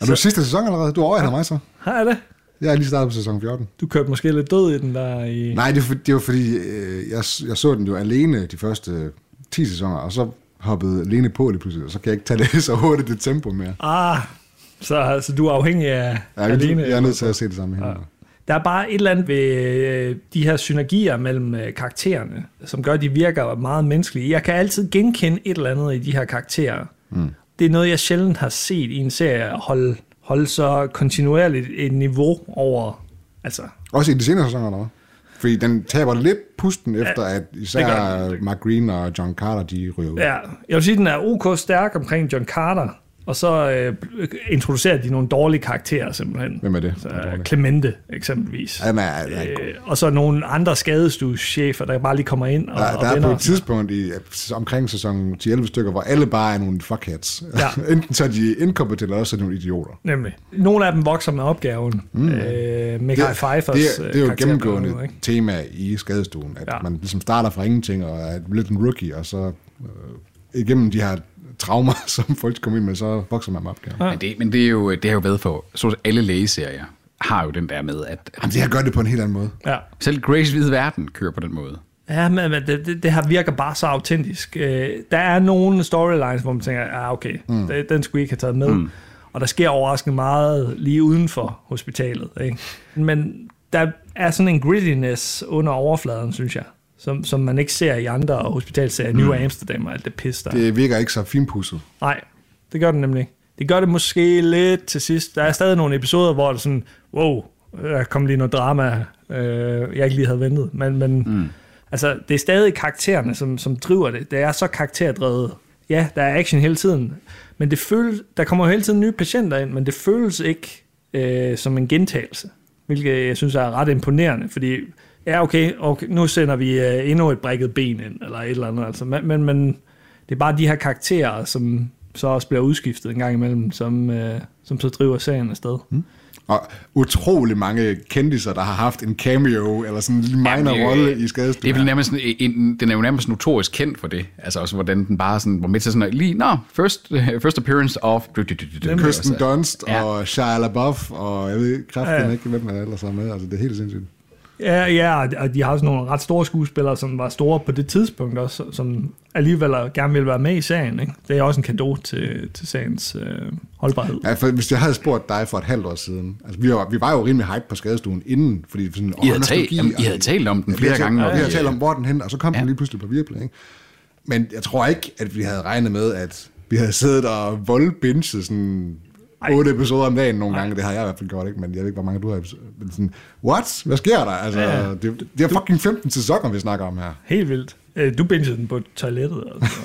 Er du i sidste sæson allerede? Du er over mig så. Har jeg det? Jeg er lige startet på sæson 14. Du kørte måske lidt død i den der i... Nej, det, er for- det var fordi, øh, jeg, jeg så den jo alene de første 10 sæsoner, og så hoppede Lene på lige pludselig, og så kan jeg ikke tage det så hurtigt det tempo mere. Ah, så, så du er afhængig af Ja, alene. jeg er nødt til at se det samme her. Ja. Der er bare et eller andet ved øh, de her synergier mellem øh, karaktererne, som gør, at de virker meget menneskelige. Jeg kan altid genkende et eller andet i de her karakterer. Mm. Det er noget, jeg sjældent har set i en serie holde, holde så kontinuerligt et niveau over... Altså, Også i de senere sæsoner, eller? Fordi den taber lidt pusten efter, at det gør især Mark Green og John Carter, de ryger ud. ja, jeg vil sige, at den er ok stærk omkring John Carter, og så øh, introducerer de nogle dårlige karakterer simpelthen. Hvem er det? Så, er dårlig? Clemente eksempelvis. Han er, er Øh, og så nogle andre skadestueschefer, der bare lige kommer ind og, Der, og der er vender på og et tidspunkt i omkring sæson 10-11 stykker, hvor alle bare er nogle fuckheads. Ja. Enten så er de inkompetente, eller også er de nogle idioter. Nemlig. Nogle af dem vokser med opgaven. Mm. Øh, Michael Pfeiffers det, er- det er jo et gennemgående ikke? tema i skadestuen, at ja. man ligesom starter fra ingenting og er lidt en rookie, og så øh, igennem de her traumer, som folk kommer ind med, så vokser man med opgaven. Men, det, men det, er jo, det har jo været for, så alle lægeserier har jo den der med, at Jamen, det her gør det på en helt anden måde. Ja. selv Grace Hvide Verden kører på den måde. Ja, men, men det, det, det her virker bare så autentisk. Øh, der er nogle storylines, hvor man tænker, ja, okay, mm. Den, den skulle I ikke have taget med. Mm. Og der sker overraskende meget lige uden for hospitalet. Ikke? Men der er sådan en grittiness under overfladen, synes jeg, som, som man ikke ser i andre hospitalserier, mm. New Amsterdam og alt det pis der. Det virker ikke så finpudset. Nej, det gør det nemlig ikke. Det gør det måske lidt til sidst. Der er stadig nogle episoder, hvor det er sådan, wow, der kom lige noget drama, øh, jeg ikke lige havde ventet. Men, men mm. altså, det er stadig karaktererne, som, som driver det. Det er så karakterdrevet. Ja, der er action hele tiden, men det føles, der kommer jo hele tiden nye patienter ind, men det føles ikke øh, som en gentagelse, hvilket jeg synes er ret imponerende, fordi ja, okay, okay nu sender vi øh, endnu et brækket ben ind, eller et eller andet, altså, men, men, men det er bare de her karakterer, som så også bliver udskiftet en gang imellem, som, øh, som så driver serien afsted. Mm. Og utrolig mange kendiser, der har haft en cameo, eller sådan en minor Jamen, øh, rolle i skadestuen. Det er nærmest sådan, en, den er jo nærmest notorisk kendt for det. Altså også, hvordan den bare sådan, var med til sådan, lige, nå, first, first appearance of... Kirsten altså. Dunst Ja. og Shia LaBeouf, og jeg ved kraften Ja, ja. ja. ikke, hvem man ellers er med. Altså, det er helt sindssygt. Ja, ja, og- de har også nogle ret store skuespillere, som var store på det tidspunkt også, som alligevel gerne ville være med i serien. Ikke? Det er også en gave til, til seriens øh, holdbarhed. Ja, for hvis jeg havde spurgt dig for et halvt år siden, altså vi var, vi var jo rimelig hype på skadestuen inden, fordi sådan, I havde talt- jamen, I havde talt om den flere talt- gange, Ja, vi havde talt om, hvor den hen, og så kom ja. den lige pludselig på Viaplay, ikke? Men jeg tror ikke, at vi havde regnet med, at vi havde siddet og voldbinget sådan otte episoder om dagen nogle gange. Det har jeg i hvert fald gjort, ikke? Men jeg ved ikke, hvor mange du har. Sådan, what? Hvad sker der? Altså, Ja. det, det er fucking 15 sæsoner, vi snakker om her. Helt vildt. Øh, Du bingede den på toilettet. Altså.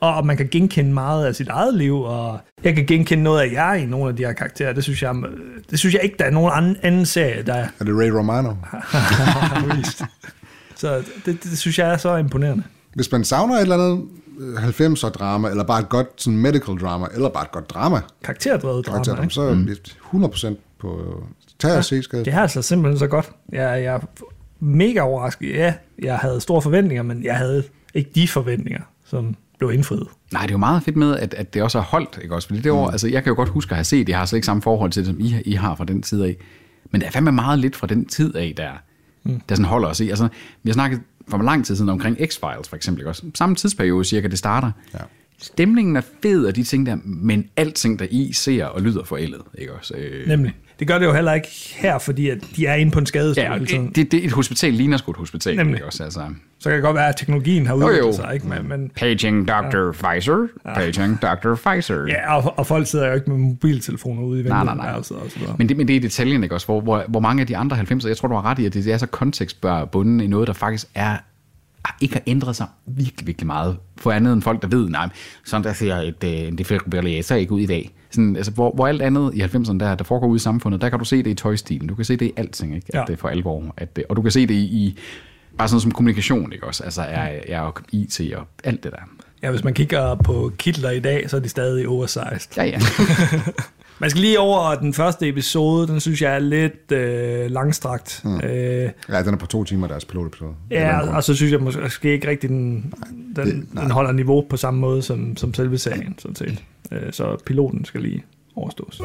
Og man kan genkende meget af sit eget liv, og jeg kan genkende noget af jer i nogle af de her karakterer. Det synes jeg, det synes jeg ikke, der er nogen anden, anden serie, der er. Det Ray Romano? Så det, det, det, synes jeg er så imponerende. Hvis man savner et eller andet øh, 90'er drama, eller bare et godt sådan medical drama, eller bare et godt drama, Karakterdrevet drama, ikke? så er mm. 100% på tag og se, skal Det er altså simpelthen så godt. Jeg, jeg er mega overrasket. Ja, jeg havde store forventninger, men jeg havde ikke de forventninger, som blev indfriet. Nej, det er jo meget fedt med, at, at det også er holdt, ikke også? Fordi det år, mm. altså, jeg kan jo godt huske at have set, jeg har slet ikke samme forhold til det, som I, I har fra den tid af. Men der er fandme meget lidt fra den tid af, der, mm. der sådan holder os i. Altså, vi har snakket for lang tid siden omkring X-Files, for eksempel, ikke også? Samme tidsperiode cirka, det starter. Ja. Stemningen er fed af de ting der, men alting der i ser og lyder forældet, ikke også? Øh, Nemlig. Det gør det jo heller ikke her, fordi at de er inde på en skadestue. Ja, det, det, det, et hospital ligner sgu et hospital, Nemlig. ikke også? Altså, Så kan det godt være, at teknologien har Jo, jo. udviklet sig, ikke? Men, men, Paging Dr. Ja. Pfizer, paging Dr. Pfizer. ja, og, og folk sidder jo ikke med mobiltelefoner ude i Nej, nej, vinduet. nej. Og så, og så videre. Men det, men det er detaljen, ikke også? Hvor, hvor, hvor mange af de andre 90'er, jeg tror, du har ret i, at det er så kontekstbunden i noget, der faktisk er ikke har ændret sig virkelig, virkelig meget. For andet end folk, der ved, nej, sådan der ser et, øh, en defibrillator ikke ud i dag. Sådan, altså, hvor, hvor alt andet i 90'erne, der, der foregår ude i samfundet, der kan du se det i tøjstilen. Du kan se det i alting, ikke? At Ja. det er for alvor. At det, og du kan se det i, i bare sådan noget som kommunikation, ikke også? Altså, er, er og IT og alt det der. Ja, hvis man kigger på kitler i dag, så er de stadig oversized. Ja, ja. Man skal lige over den første episode, den synes jeg er lidt øh, langstrakt. Mm. Øh, Ja, den er på to timer, deres pilotepisode. ja, og så synes jeg måske ikke rigtig, den, den, det- nej. den holder niveau på samme måde som, som selve serien, sådan set. Øh, så piloten skal lige overstås.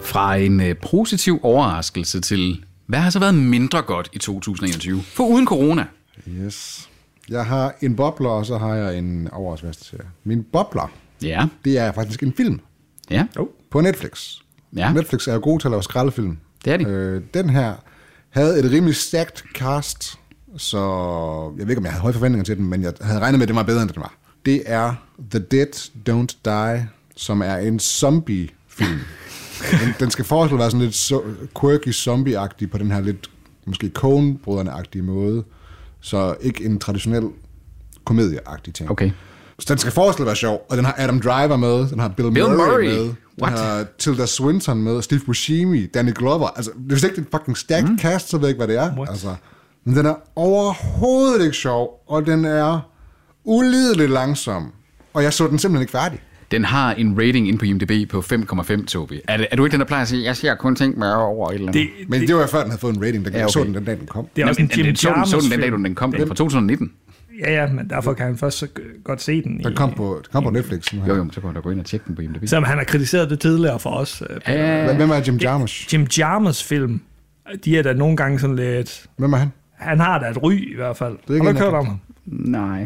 Fra en øh, positiv overraskelse til, hvad har så været mindre godt i 2021? For uden corona. Yes. Jeg har en bobler, og så har jeg en overraskelse serie. Min bobler, Ja. det er faktisk en film Ja. Oh. på Netflix. Ja. Netflix er jo god til at lave skraldefilm. Det er de. Øh, den her havde et rimelig stacked cast, så jeg ved ikke, om jeg havde høje forventninger til den, men jeg havde regnet med, at det var bedre, end den var. Det er The Dead Don't Die, som er en zombie-film. den, den skal forestille at være sådan lidt so, quirky zombie-agtig på den her lidt, måske Coen-brødrene-agtige måde. Så ikke en traditionel komedieagtig ting. Okay. Så den skal forestille at være sjov, og den har Adam Driver med, den har Bill, Bill Murray, Murray? med, den What? har Tilda Swinton med, Steve Buscemi, Danny Glover. Altså, hvis det ikke er en fucking stacked mm. cast, så ved jeg ikke, hvad det er. What? Altså, men den er overhovedet ikke sjov, og den er ulideligt langsom. Og jeg så den simpelthen ikke færdig. Den har en rating ind på IMDb på 5,5, Tobi. Er, det, er du ikke den, der plejer at sige, jeg ser kun ting med over et eller andet? Det, Men det, det var før, den havde fået en rating. Den, Ja, ja, okay. så den den dag, den kom. det er også Nå, en Jim den, så, den, så den den dag, den kom. Den er fra 2019. Ja, ja, men derfor kan han først så godt se den. Den i, kom på, den kom på Netflix. Her. Jo, jo, så kan du da gå ind og tjekke den på IMDb. Selvom han har kritiseret det tidligere for os. øh, Ja, Hvem er Jim Jarmusch? Jim Jarmusch film, de er da nogle gange sådan lidt... Hvem er han? Han har da et ry i hvert fald. er ikke har du hørt om ham? nej.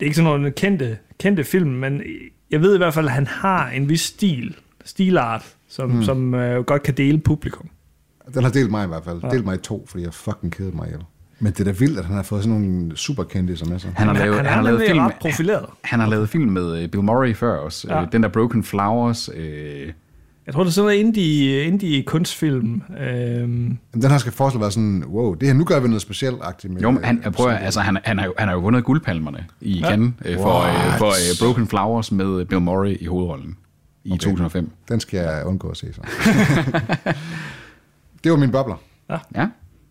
Det er ikke sådan nogle kendte, kendte film, men jeg ved i hvert fald, at han har en vis stil, stilart, som, mm. som øh, godt kan dele publikum. Den har delt mig i hvert fald. Ja. Delt mig i to, fordi jeg fucking kedede mig ihjel. Men det er da vildt, at han har fået sådan nogle superkendte som er så. Han har lavet, han er han har lavet film, ret profileret. han har lavet film med øh, Bill Murray før også. Ja. Ja. Den der Broken Flowers. Øh, Jeg tror, det er sådan noget indie, indie kunstfilm. Øhm, Men den her skal forestille være sådan, wow, det her, nu gør vi noget specielt-agtigt med. jo, men han, jeg prøver, altså, han, han, har jo, han har jo vundet guldpalmerne i Ja. ja. Cannes øh, for, øh, for øh, Broken Flowers med Bill Murray i hovedrollen i okay. 2005. Den skal jeg undgå at se så. det var min bobler. Ja.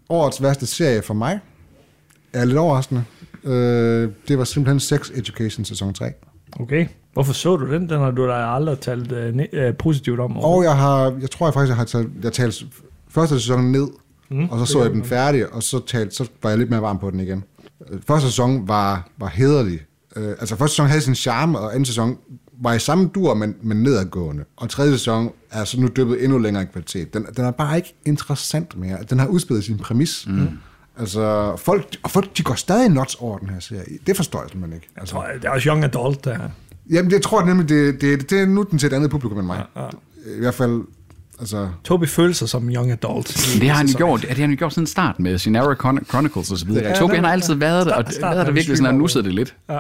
Årets værste serie for mig er lidt overraskende. Øh, det var simpelthen Sex Education sæson 3. okay. Hvorfor så du den? Den har du da aldrig talt øh, øh, positivt om. Og jeg har, jeg tror jeg faktisk, jeg har talt, jeg talt første sæson ned, mm, og så så jeg den færdig, og så, talt, så var jeg lidt mere varm på den igen. Første sæson var, var hederlig. Øh, altså første sæson havde sin charme, og anden sæson var i samme dur, men, men nedadgående. Og tredje sæson er så nu dyppet endnu længere i kvalitet. Den, den er bare ikke interessant mere. Den har udspillet sin præmis. Mm. Altså, folk, og folk de går stadig nuts over den her serie. Det forstår jeg simpelthen ikke. Jeg Altså, tror, det er også young adult, der jamen, det tror jeg nemlig, det, det, det er nu den til et andet publikum end mig. Ja, ja. I hvert fald, altså... Toby føler sig som young adult. Det har han jo gjort, det har han jo gjort siden start med Scenario Chron- Chronicles og så videre. Ja, Tobi, han har altid været det, og Start- det været med virkelig sådan, at nu sidder det lidt. Ja.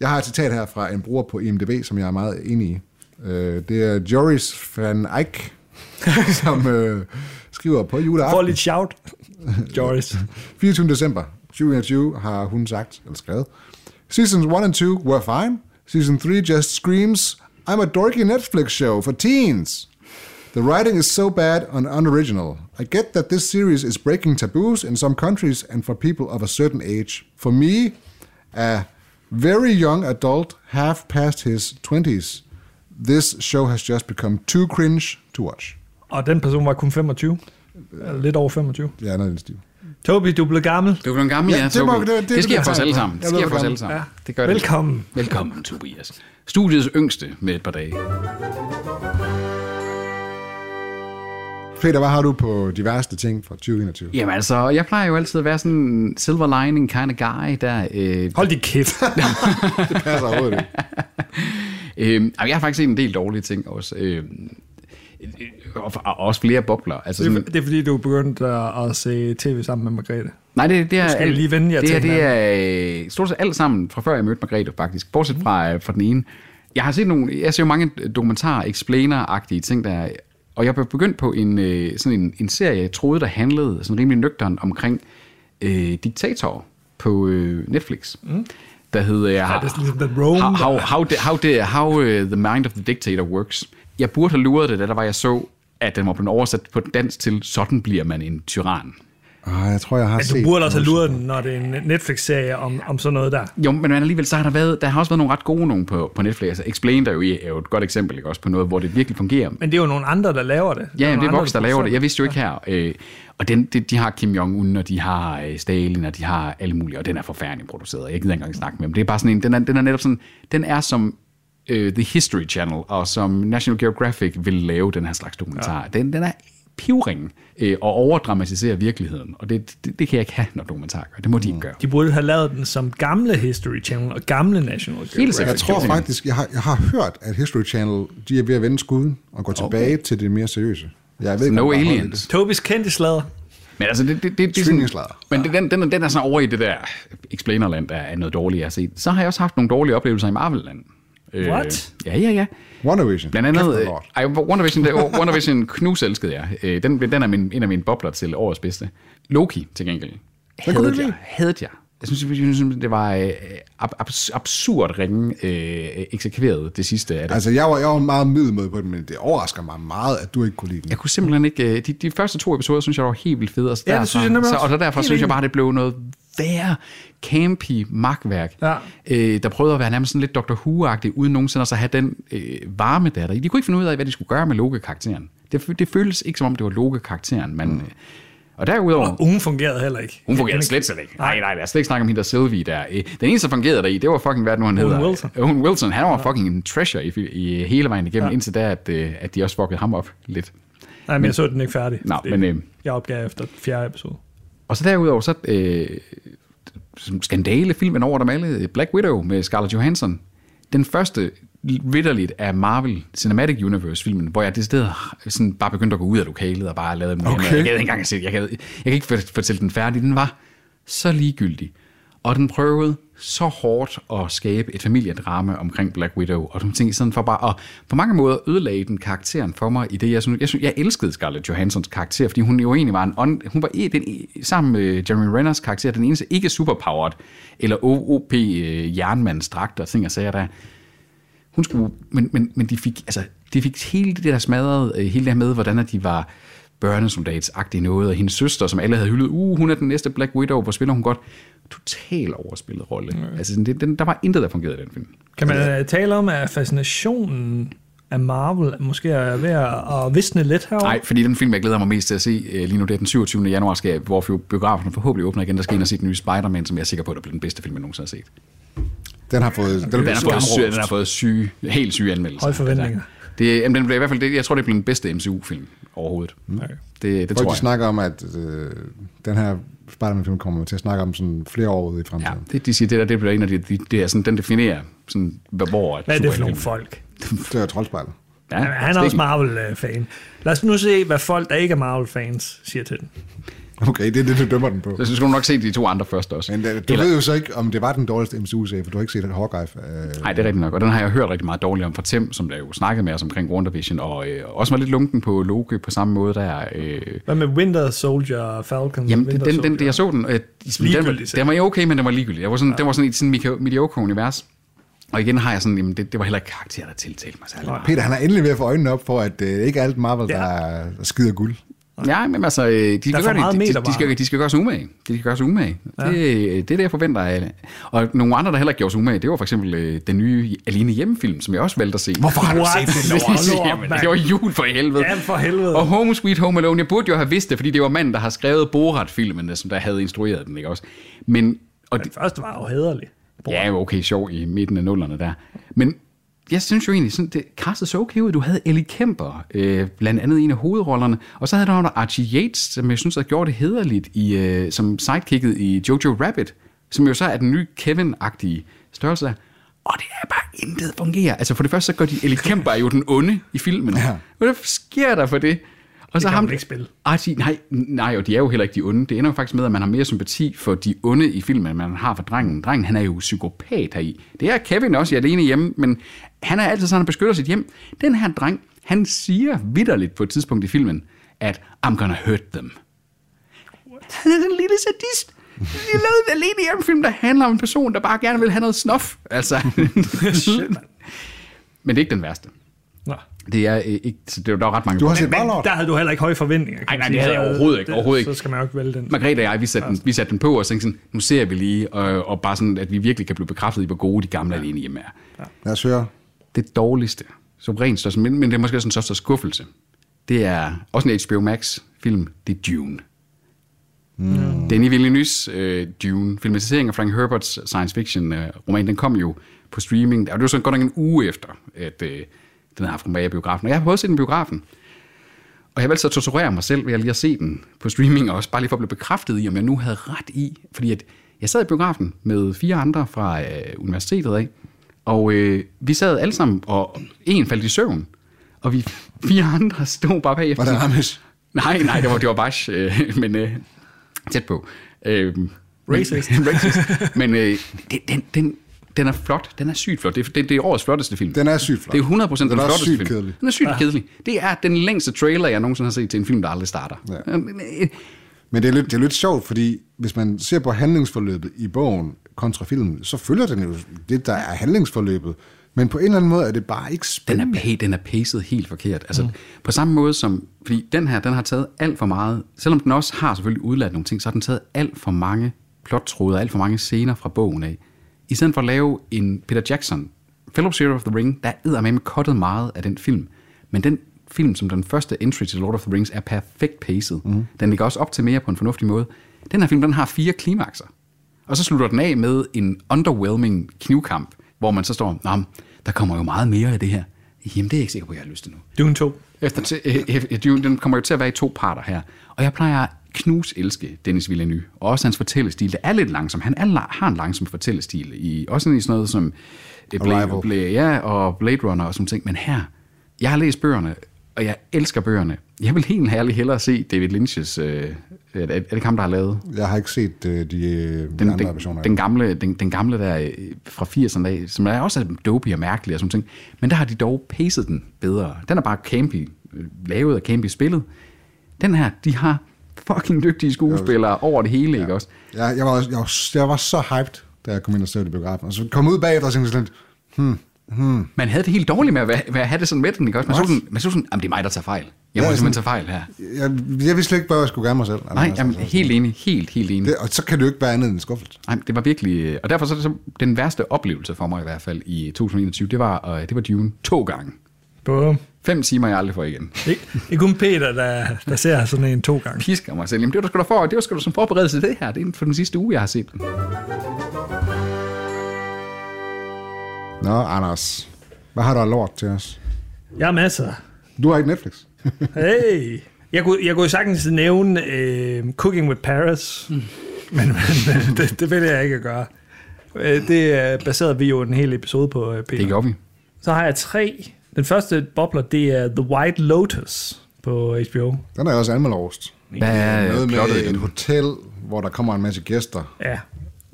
Jeg har et citat her fra en bruger på IMDb, som jeg er meget enig i. Øh, det er Joris van Eyck, som øh, skriver på juleaften lidt shout, Joris. 24. december 2021 har hun sagt, eller skrevet, Seasons 1 and 2 were fine. Season 3 just screams, I'm a dorky Netflix show for teens. The writing is so bad and unoriginal. I get that this series is breaking taboos in some countries and for people of a certain age. For me, a very young adult, half past his 20s, this show has just become too cringe to watch. Og den person var kun 25. Eller øh. Lidt over 25. Ja, i den er stil. Toby, du er blevet gammel. Du er blevet gammel, ja, Ja, det Tobi. det, det- det, det sker for os alle sammen. Det sker for os alle gammel. sammen. Ja. Det gør det. Velkommen. Velkommen, Tobias. Studiets yngste med et par dage. Peter, hvad har du på de værste ting fra 2021? Jamen altså, jeg plejer jo altid at være sådan en silver lining kind of guy, der... Øh, Hold din kæft. det passer overhovedet ikke. øh, jamen, jeg har faktisk set en del dårlige ting også. Øh, og, og også flere bobler. Altså Det er, sådan, det er fordi, du er begyndt at, se tv sammen med Margrethe. Nej, det, det er... Skal lige vende jer det, til det er øh, stort set alt sammen fra før jeg mødte Margrethe, faktisk. Bortset fra, øh, fra den ene. Jeg har set nogle... Jeg ser jo mange dokumentarer, explainer-agtige ting, der... Og jeg blev begyndt på en, øh, sådan en, en serie, jeg troede, der handlede sådan rimelig nøgteren omkring øh, diktatorer på øh, Netflix. Mm. Der hedder... Ja, det er ligesom den Rome, How, how, how, the, how, the, how uh, the mind of the dictator works. Jeg burde have luret det, da der var jeg så, at den var blevet oversat på dansk til, sådan bliver man en tyran. Ah, jeg tror, jeg har Men set... du burde også have luret den, når det er en Netflix-serie om, om sådan noget der. Jo, men alligevel, så har der været, der har også været nogle ret gode nogen på, på Netflix. Altså, Explain der jo i er jo et godt eksempel, ikke? også på noget, hvor det virkelig fungerer. Men det er jo nogle andre, der laver det. Ja, det er nogle Vox, der andre, laver det. Jeg vidste jo ikke her. Øh, og den, de, de har Kim Jong-un, og de har øh, Stalin, og de har alle mulige, og den er forfærdeligt produceret. Jeg gider ikke engang snakke med dem. Det er bare sådan en, den er, den er netop sådan, den er som øh, The History Channel, og som National Geographic vil lave den her slags dokumentar. Ja. Den, den er pivringen øh, og overdramatiserer virkeligheden. Og det, det, det kan jeg ikke have, når dokumentarer gør. Det må de ikke gøre. De burde have lavet den som gamle History Channel og gamle National Geographic. sikkert. Jeg tror faktisk, jeg har, jeg har hørt, at History Channel de er ved at vende skuden og gå tilbage til det mere seriøse. Jeg ved ikke, No aliens. det. Tobis kendte slader. Men altså, det, det, det, det er sådan, men det, den, den, er- den er sådan over i det der explainerland, der er noget dårligt, jeg har set. Så har jeg også haft nogle dårlige oplevelser i Marvel-land. Øh, What? Ja, ja, ja. WandaVision. Blandt andet, øh, ej, WandaVision, det, WandaVision knus elskede jeg. Øh, Den, den er min, en af mine bobler til årets bedste. Loki til gengæld. Havde lide? jeg. Havde jeg. Jeg synes, jeg synes det var øh, ab, abs, absurd ringe øh, eksekveret, det sidste af det. Altså, jeg var, jeg var meget middelmåde på det, men det overrasker mig meget, at du ikke kunne lide den. Jeg kunne simpelthen ikke... øh, De, de første to episoder, synes jeg, var helt vildt fede. Og så Ja, det derfra, synes jeg nemlig så, også. og så derfor Helt synes jeg bare, det blev noget værre campy magtværk, Ja. øh, der prøvede at være nærmest sådan lidt Dr. Who-agtig, uden nogensinde at så have den øh, varme der. De kunne ikke finde ud af, hvad de skulle gøre med Loke-karakteren. Det, det føltes ikke som om, det var Loke-karakteren, men... Mm. Og derudover... Og ungen fungerede heller ikke. Hun fungerede slet, slet ikke. Nej, nej, lad os slet ikke snakke om hende der Sylvie der. Øh, Den eneste, der fungerede der i, det var fucking, hvad er nu han Owen hedder? Wilson. Owen Wilson. Han var fucking en treasure i, i hele vejen igennem, ja. indtil da, at, øh, at de også fuckede ham op lidt. Nej, men jeg så den ikke færdig. Fordi men, øh, Jeg opgav efter fjerde episode. Og så derudover, så øh, skandalefilmen over dem alle, Black Widow med Scarlett Johansson. Den første vidderligt af Marvel Cinematic Universe-filmen, hvor jeg det sted sådan bare begyndte at gå ud af lokalet og bare lavede dem. Okay. Jeg, gad ikke engang at se, jeg, gad, jeg kan ikke for- fortælle den færdig. Den var så ligegyldig. Og den prøvede så hårdt at skabe et familiedrama omkring Black Widow, og nogle ting sådan for bare, og på mange måder ødelagde den karakteren for mig i det, jeg synes, jeg, synes, jeg elskede Scarlett Johanssons karakter, fordi hun jo egentlig var en, on, hun var den, sammen med Jeremy Renners karakter, den eneste ikke superpowered, eller OP øh, jernmandsdragt og ting og sager der. Hun skulle, men, men, men de fik, altså, de fik hele det der smadret, øh, hele det her med, hvordan at de var børnesoldatsagtige noget, og hendes søster, som alle havde hyldet, uh, hun er den næste Black Widow, hvor spiller hun godt. Total overspillet rolle. Mm. Altså, den, den, der var intet, der fungerede i den film. Kan man øh, tale om, at fascinationen af Marvel måske er ved at, visne lidt herovre? Nej, fordi den film, jeg glæder mig mest til at se øh, lige nu, det er den 27. januar, skal, hvor biografen forhåbentlig åbner igen, der skal ind og se den nye Spider-Man, som jeg er sikker på, der bliver den bedste film, jeg nogensinde har set. Den har fået... Den, Den har fået, syg, den har fået syge, helt syge anmeldelser. Høje forventninger. Det, jamen, den bliver i hvert fald, det, jeg tror, det bliver den bedste MCU-film overhovedet. Okay. Det, det Folk tror de jeg. snakker om, at øh, den her Spider-Man-film kommer til at snakke om sådan flere år ude i Ja, fremtiden. det, de siger, det der, det bliver en af de, de, det er sådan, den definerer, sådan, hvor... Hvad er det for nogle folk? Det er troldspejlet. Ja, Ja, han er også Marvel-fan. Lad os nu se, hvad folk, der ikke er Marvel-fans, siger til den. Okay, det er det, du dømmer den på. Så skulle du nok se de to andre først også. Men øh, du Eller- ved jo så ikke, om det var den dårligste MCU-serie, for du har ikke set den Hawkeye. Øh, Nej, det er rigtigt nok, og den har jeg hørt rigtig meget dårligt om fra Tim, som der jo snakkede med os omkring WandaVision, og øh, også var lidt lunken på Loki på samme måde der. Øh, Hvad med Winter Soldier Falcon? Jamen, Winter den, den, Soldier? den, jeg så den, øh, den, var, Ligegyldig den var jo okay, men den var ligegyldig. Jeg var sådan, ja. Den var sådan i et sådan mediocre- mediocre univers. Og igen har jeg sådan, jamen, det, det var heller ikke karakterer, der tiltalte mig særlig meget. Peter, han er endelig ved at få øjnene op for, at øh, ikke alt Marvel, der, der skider guld. Ja, men altså, øh, de skal, gøre, det, de, de, metervare. skal, de skal gøre sig umage. De skal gøre sig umage. Ja. Det, det er det, jeg forventer af Og nogle andre, der heller ikke gjorde sig umage, det var for eksempel øh, den nye Alene Hjemmefilm, som jeg også valgte at se. Hvorfor har du What? set det? Nu op, Jamen, det var jul for helvede. Ja, for helvede. Og Home Sweet Home Alone, jeg burde jo have vidst det, fordi det var manden, der har skrevet Borat-filmene, som der havde instrueret den, ikke også? Men, og Den første var jo hederlig. Ja, okay, sjov i midten af nullerne der. Men jeg synes jo egentlig, sådan, det castet så okay ud. Du havde Ellie Kemper, øh, blandt andet en af hovedrollerne, og så havde du Archie Yates, som jeg synes havde gjort det hederligt i, øh, som sidekicket i Jojo Rabbit, som jo så er den nye Kevin-agtige størrelse. Og det er bare intet fungerer. Altså for det første, så gør de Ellie Kemper er jo den onde i filmen. Ja. Hvad sker der for det? Og så kan ham, ikke spille. Archie, nej, nej, og de er jo heller ikke de onde. Det ender jo faktisk med, at man har mere sympati for de onde i filmen, end man har for drengen. Drengen, han er jo psykopat heri. Det er Kevin også i Alene Hjemme, men han er altid sådan, han beskytter sit hjem. Den her dreng, han siger vidderligt på et tidspunkt i filmen, at I'm gonna hurt them. Han er den lille sadist. Jeg lavede en Alene Hjemme-film, der handler om en person, der bare gerne vil have noget snof. Altså. men det er ikke den værste. Nå. Det er øh, ikke, så det er jo der er ret mange. Du har set Men der havde du heller ikke høje forventninger. Nej, nej, det havde jeg overhovedet ikke, det- overhovedet ikke. Så skal man jo ikke vælge den. Margrethe og jeg, vi satte, den, vi satte den på og tænkte sådan, nu ser vi lige, og, og bare sådan, at vi virkelig kan blive bekræftet i, hvor gode de gamle alene hjemme er. Lad os høre. Det dårligste, som rent største, men, men det er måske også en største skuffelse, det er også en HBO Max film, det er Dune. Mm. Denis Villeneuve's øh, Dune, filmatisering af Frank Herberts science fiction øh, roman, den kom jo på streaming, og det var så godt nok en uge efter, at øh, den har haft premiere i biografen. Og jeg har prøvet at se den i biografen, og jeg valgte så at torturere mig selv ved at lige at se den på streaming også, bare lige for at blive bekræftet i, om jeg nu havde ret i. Fordi at jeg sad i biografen med fire andre fra øh, universitetet af, og øh, vi sad alle sammen, og en faldt i søvn, og vi fire andre stod bare bagefter. Var det Ramesh? Nej, nej, det var, det var Bash, øh, men øh, tæt på. Øh, Racist. Men, racist. men øh, det, den, den, den er flot. Den er sygt flot. Det er, det, det er årets flotteste film. Den er sygt flot. Det er 100% den, Den er sygt film. kedelig. Den er sygt Ja. kedelig. Det er den længste trailer, jeg nogensinde har set til en film, der aldrig starter. Ja. Ja. Men det er, lidt, det er lidt sjovt, fordi hvis man ser på handlingsforløbet i bogen kontra filmen, så følger den jo det, der er handlingsforløbet. Men på en eller anden måde er det bare ikke Den spændende. er, pay, den er paced helt forkert. Altså, mm. På samme måde som, fordi den her, den har taget alt for meget, selvom den også har selvfølgelig udladt nogle ting, så har den taget alt for mange plottråde, alt for mange scener fra bogen af. I stedet for at lave en Peter Jackson, Fellowship of the Ring, der er med kottet meget af den film. Men den film, som den første entry til Lord of the Rings, er perfekt paced. Mm. Den ligger også op til mere på en fornuftig måde. Den her film, den har fire klimakser. Og så slutter den af med en underwhelming knivkamp, hvor man så står, men der kommer jo meget mere af det her. Jamen, det er jeg ikke sikker på, at jeg har lyst til nu. Dune 2. Efter til, øh, øh, Dune, den kommer jo til at være i to parter her. Og jeg plejer at knus elske Dennis Villeneuve. Og også hans fortællestil. Det er lidt langsom. Han er, har en langsom fortællestil. I, også i sådan noget som øh, Blade. Blade, ja, og Blade Runner og sådan ting. Men her, jeg har læst bøgerne, og jeg elsker bøgerne. Jeg vil helt ærligt hellere se David Lynch's... Øh, er, er det ikke ham, der har lavet? Jeg har ikke set øh, de, øh, de den, andre den, versioner. den, gamle, den, den gamle der øh, fra 80'erne af, som er også dopey og mærkelig og sådan ting. Men der har de dog paced den bedre. Den er bare campy, øh, lavet og campy spillet. Den her, de har fucking dygtige skuespillere over det hele, ja. ikke også? Jeg, jeg, var, jeg, var, jeg var så hyped, da jeg kom ind og så det i biografen. Og så kom ud bagefter og tænkte sådan lidt, hmm, hmm. Man havde det helt dårligt med at, være, med at have det sådan med den, ikke også? Man så sådan, man så sådan, jamen det er mig, der tager fejl. Jeg må Ja, simpelthen sådan- tage fejl her. Jeg, jeg vidste slet ikke, hvad jeg skulle gøre mig selv. Nej, jamen, helt enig, helt, helt enig. Det, og så kan det jo ikke være andet end en skuffelse. Nej, det var virkelig... øh, Og derfor så er det så den værste oplevelse for mig i hvert fald i 2021, det var, øh, det var Dune to gange. Bum. Fem timer, jeg aldrig får igen. Ikke, ikke kun Peter, der, der ser sådan en to gange. Pisker mig selv. Jamen, det var du sgu da for, det var sgu da som forberedelse til det her. Det er for den sidste uge, jeg har set den. Nå, Anders. Hvad har du af lort til os? Jeg har masser. Du har ikke Netflix. Hey. Jeg kunne, jeg kunne sagtens nævne øh, Cooking with Paris, men, men men det, det vil jeg ikke gøre. Øh, Det baserede vi jo en hel episode på, øh, Peter. Det gjorde vi. Så har jeg tre. Den første bobler, det er The White Lotus på HBO. Den er også anmeldt. Hvad er Noget plottet med den? et hotel, hvor der kommer en masse gæster. Ja.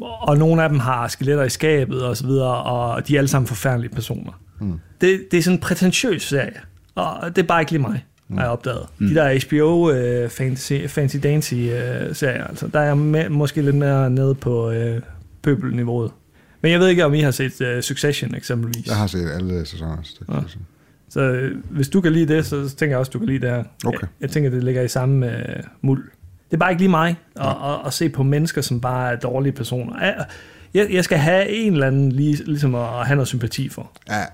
Og nogle af dem har skeletter i skabet og så videre, og de er alle sammen forfærdelige personer. Mm. Det, det er sådan en prætentiøs serie, og det er bare ikke lige mig, har jeg opdaget. Mm. De der HBO uh, fantasy, fancy dancy uh, serier, altså, der er jeg med, måske lidt mere nede på uh, pøbelniveauet. Men jeg ved ikke, om I har set uh, Succession eksempelvis. Jeg har set alle sæsoner. Ja. Så øh, hvis du kan lide det, så tænker jeg også, du kan lide det her. Okay. Jeg, jeg tænker, det ligger i samme øh, muld. Det er bare ikke lige mig at, at, at se på mennesker, som bare er dårlige personer. Jeg, jeg, jeg skal have en eller anden lige, ligesom at have noget sympati for. Er,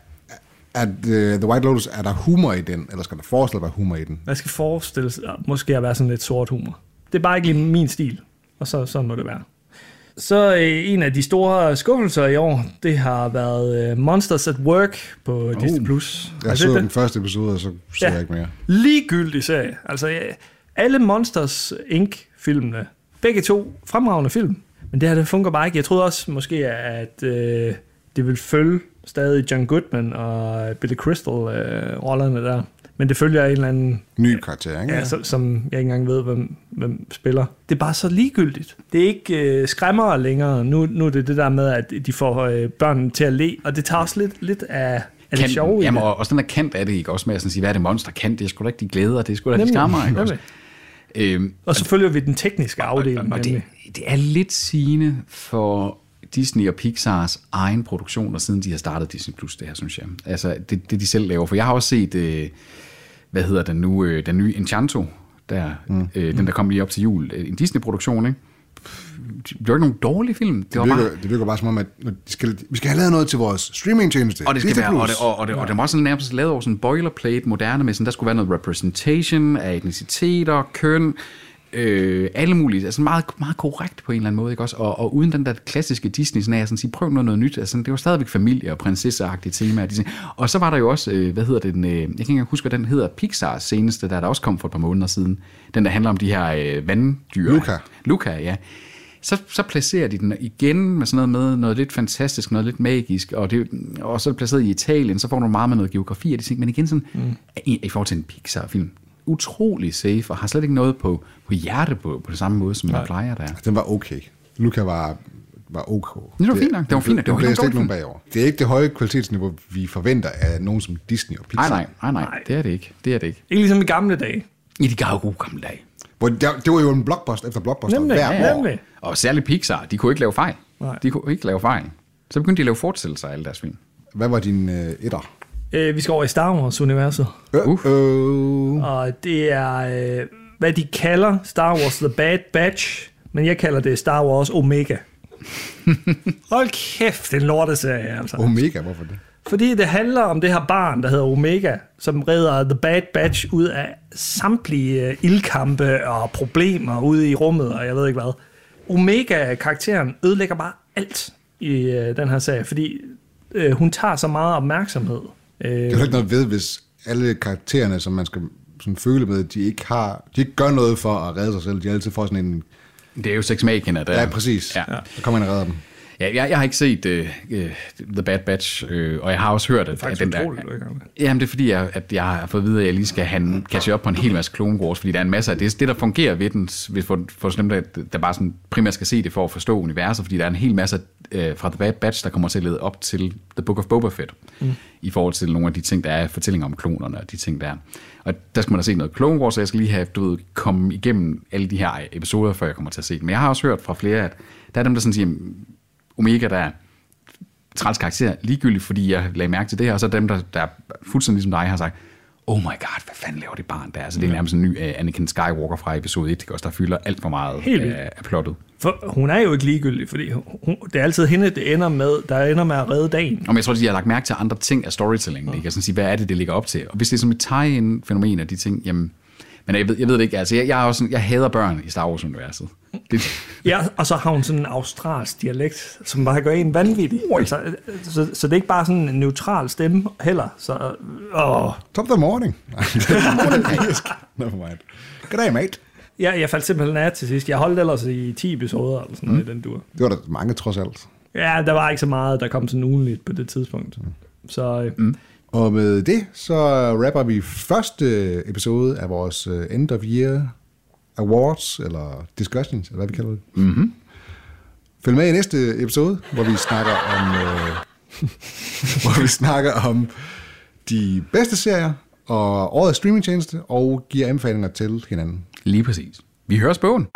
at uh, The White Lotus, er der humor i den, eller skal der forestille være humor i den? Jeg skal forestille sig måske at være sådan lidt sort humor. Det er bare ikke lige min stil, og så sådan må det være. Så øh, en af de store skuffelser i år, det har været øh, Monsters at Work på oh, Disney+. Plus. Jeg så den første episode, og så ser Ja. jeg ikke mere. ligegyldig serie. Altså, ja, alle Monsters Inc.-filmene, begge to fremragende film, men det her, det fungerer bare ikke. Jeg troede også måske, at øh, det ville følge stadig John Goodman og Billy Crystal-rollerne der. Men det følger en eller anden... Ny karakter, ikke? Ja, som, som jeg ikke engang ved, hvem, hvem spiller. Det er bare så ligegyldigt. Det er ikke øh, skræmmere længere. Nu, nu er det det der med, at de får øh, børnene til at le, og det tager også lidt, lidt af, af det Kant, sjove i jamen, og også den der kant af det, ikke? Også med at sådan sige, hvad er det monster kan? Det er sgu da ikke de glæder, det er sgu da de skammer, ikke? Også? Øhm, Og så følger vi den tekniske afdeling. og det, nemlig. det er lidt sigende for Disney og Pixars egen produktioner, siden de har startet Disney Plus, det her, synes jeg. Altså, det, det de selv laver. For jeg har også set, øh, hvad hedder den nu, øh, den nye Enchanto, der, mm. øh, den der kom lige op til jul, øh, en Disney-produktion, ikke? Det var ikke nogen dårlig film. Det, Det var virker, bare, det virker bare som om, at når de skal, vi skal have lavet noget til vores streamingtjeneste. og det skal Disney være, og det, og, og, det, og det var også sådan nærmest lavet over sådan en boilerplate moderne med sådan, der skulle være noget representation af etniciteter, køn, øh, alle mulige, altså meget, meget korrekt på en eller anden måde, ikke også? Og, og uden den der klassiske Disney, sådan at sådan sige, prøv noget, noget nyt, altså det var stadigvæk familie- og prinsesseagtige temaer. De, og så var der jo også, øh, hvad hedder den, øh, jeg kan ikke engang huske, hvad den hedder, Pixars seneste, der der også kom for et par måneder siden, den der handler om de her øh, vanddyr. Luca. Luca, ja. Så, så placerer de den igen med sådan noget med noget lidt fantastisk, noget lidt magisk, og, det, og så er det placeret i Italien, så får du meget med noget geografi og de ting, men igen sådan, mm. i, i forhold til en Pixar-film, utrolig safe, og har slet ikke noget på, på hjerte på, på det samme måde, som man plejer der. Den var okay. Luca var, var ok. Det var fint nok. Det var fint nok. Det var det nogen dårlig bagover. Det er ikke det høje kvalitetsniveau, vi forventer af nogen som Disney og Pixar. Nej, nej, nej, nej, det er det ikke. Det er det ikke. Ikke ligesom i gamle dage. I de gode gamle dage. Hvor det, det var jo en blockbuster efter blockbuster Nemlig, hver ja, år. nemlig. Og særligt Pixar, de kunne ikke lave fejl. Nej. De kunne ikke lave fejl. Så begyndte de at lave fortsættelser af alle deres film. Hvad var din øh, etter? Øh, vi skal over i Star Wars-universet. Uh, uh. Og det er, øh, hvad de kalder Star Wars The Bad Batch, men jeg kalder det Star Wars Omega. Hold kæft, det er en lorteserie, altså. Omega, hvorfor det? Fordi det handler om det her barn, der hedder Omega, som redder The Bad Batch ud af samtlige øh, ildkampe og problemer ude i rummet, og jeg ved ikke hvad. Omega-karakteren ødelægger bare alt i øh, den her serie, fordi øh, hun tager så meget opmærksomhed. Øh, Det er jo ikke noget ved, hvis alle karaktererne, som man skal sådan føle med, de ikke har, de ikke gør noget for at redde sig selv. De altid får sådan en... Det er jo Sex der. Ja, præcis. Ja. Så kommer ind og redder dem. Ja, jeg, jeg har ikke set uh, uh, The Bad Batch, uh, og jeg har også hørt, at, at den der... utroligt. Jamen, det er fordi, jeg, at jeg har fået at vide, at jeg lige skal have en, catche op på en hel masse Clone Wars, fordi der er en masse af det, det der fungerer ved den, hvis for, for dem, der, der bare sådan primært skal se det for at forstå universet, fordi der er en hel masse uh, fra The Bad Batch, der kommer til at lede op til The Book of Boba Fett, mm. i forhold til nogle af de ting, der er fortællinger om klonerne og de ting, der er. Og der skal man da se noget Clone Wars, så jeg skal lige have, du ved, komme igennem alle de her episoder, før jeg kommer til at se det. Men jeg har også hørt fra flere, at der er dem, der sådan siger, Omega, der er træls karakter, ligegyldigt, fordi jeg lagde mærke til det her, og så dem, der, der er fuldstændig ligesom dig, har sagt, oh my god, hvad fanden laver det barn der? Altså, det er nærmest en ny uh, Anakin Skywalker fra episode 1, ikke også, der fylder alt for meget Helt af, vildt. af plottet. For hun er jo ikke ligegyldig, fordi hun, det er altid hende, det ender med, der ender med at redde dagen. Og jeg tror, at de har lagt mærke til andre ting af storytelling, ikke? Altså, sige, hvad er det, det ligger op til? Og hvis det er som et tie-in fænomen af de ting, jamen, men jeg ved, jeg ved det ikke, altså, jeg, jeg, er også sådan, jeg hader børn i Star Wars-universet. Det, Ja, og så har hun sådan en australsk dialekt, som bare gør en vanvittig. Altså, så, så det er ikke bare sådan en neutral stemme heller. Så, åh. Top of the morning. morning Never mind. Goddag, mate. Ja, jeg faldt simpelthen af til sidst. Jeg holdt ellers i 10 episoder eller sådan noget mm. i den dur. Det var der mange, trods alt. Ja, der var ikke så meget, der kom sådan ugenligt på det tidspunkt. Så øh, mm. Og med det, så rapper vi første episode af vores øh, End of Year awards, eller discussions, eller hvad vi kalder det. Mm-hmm. Følg med i næste episode, hvor vi snakker om, øh, hvor vi snakker om de bedste serier og årets streamingtjeneste, og giver anbefalinger til hinanden. Lige præcis. Vi høres bogen.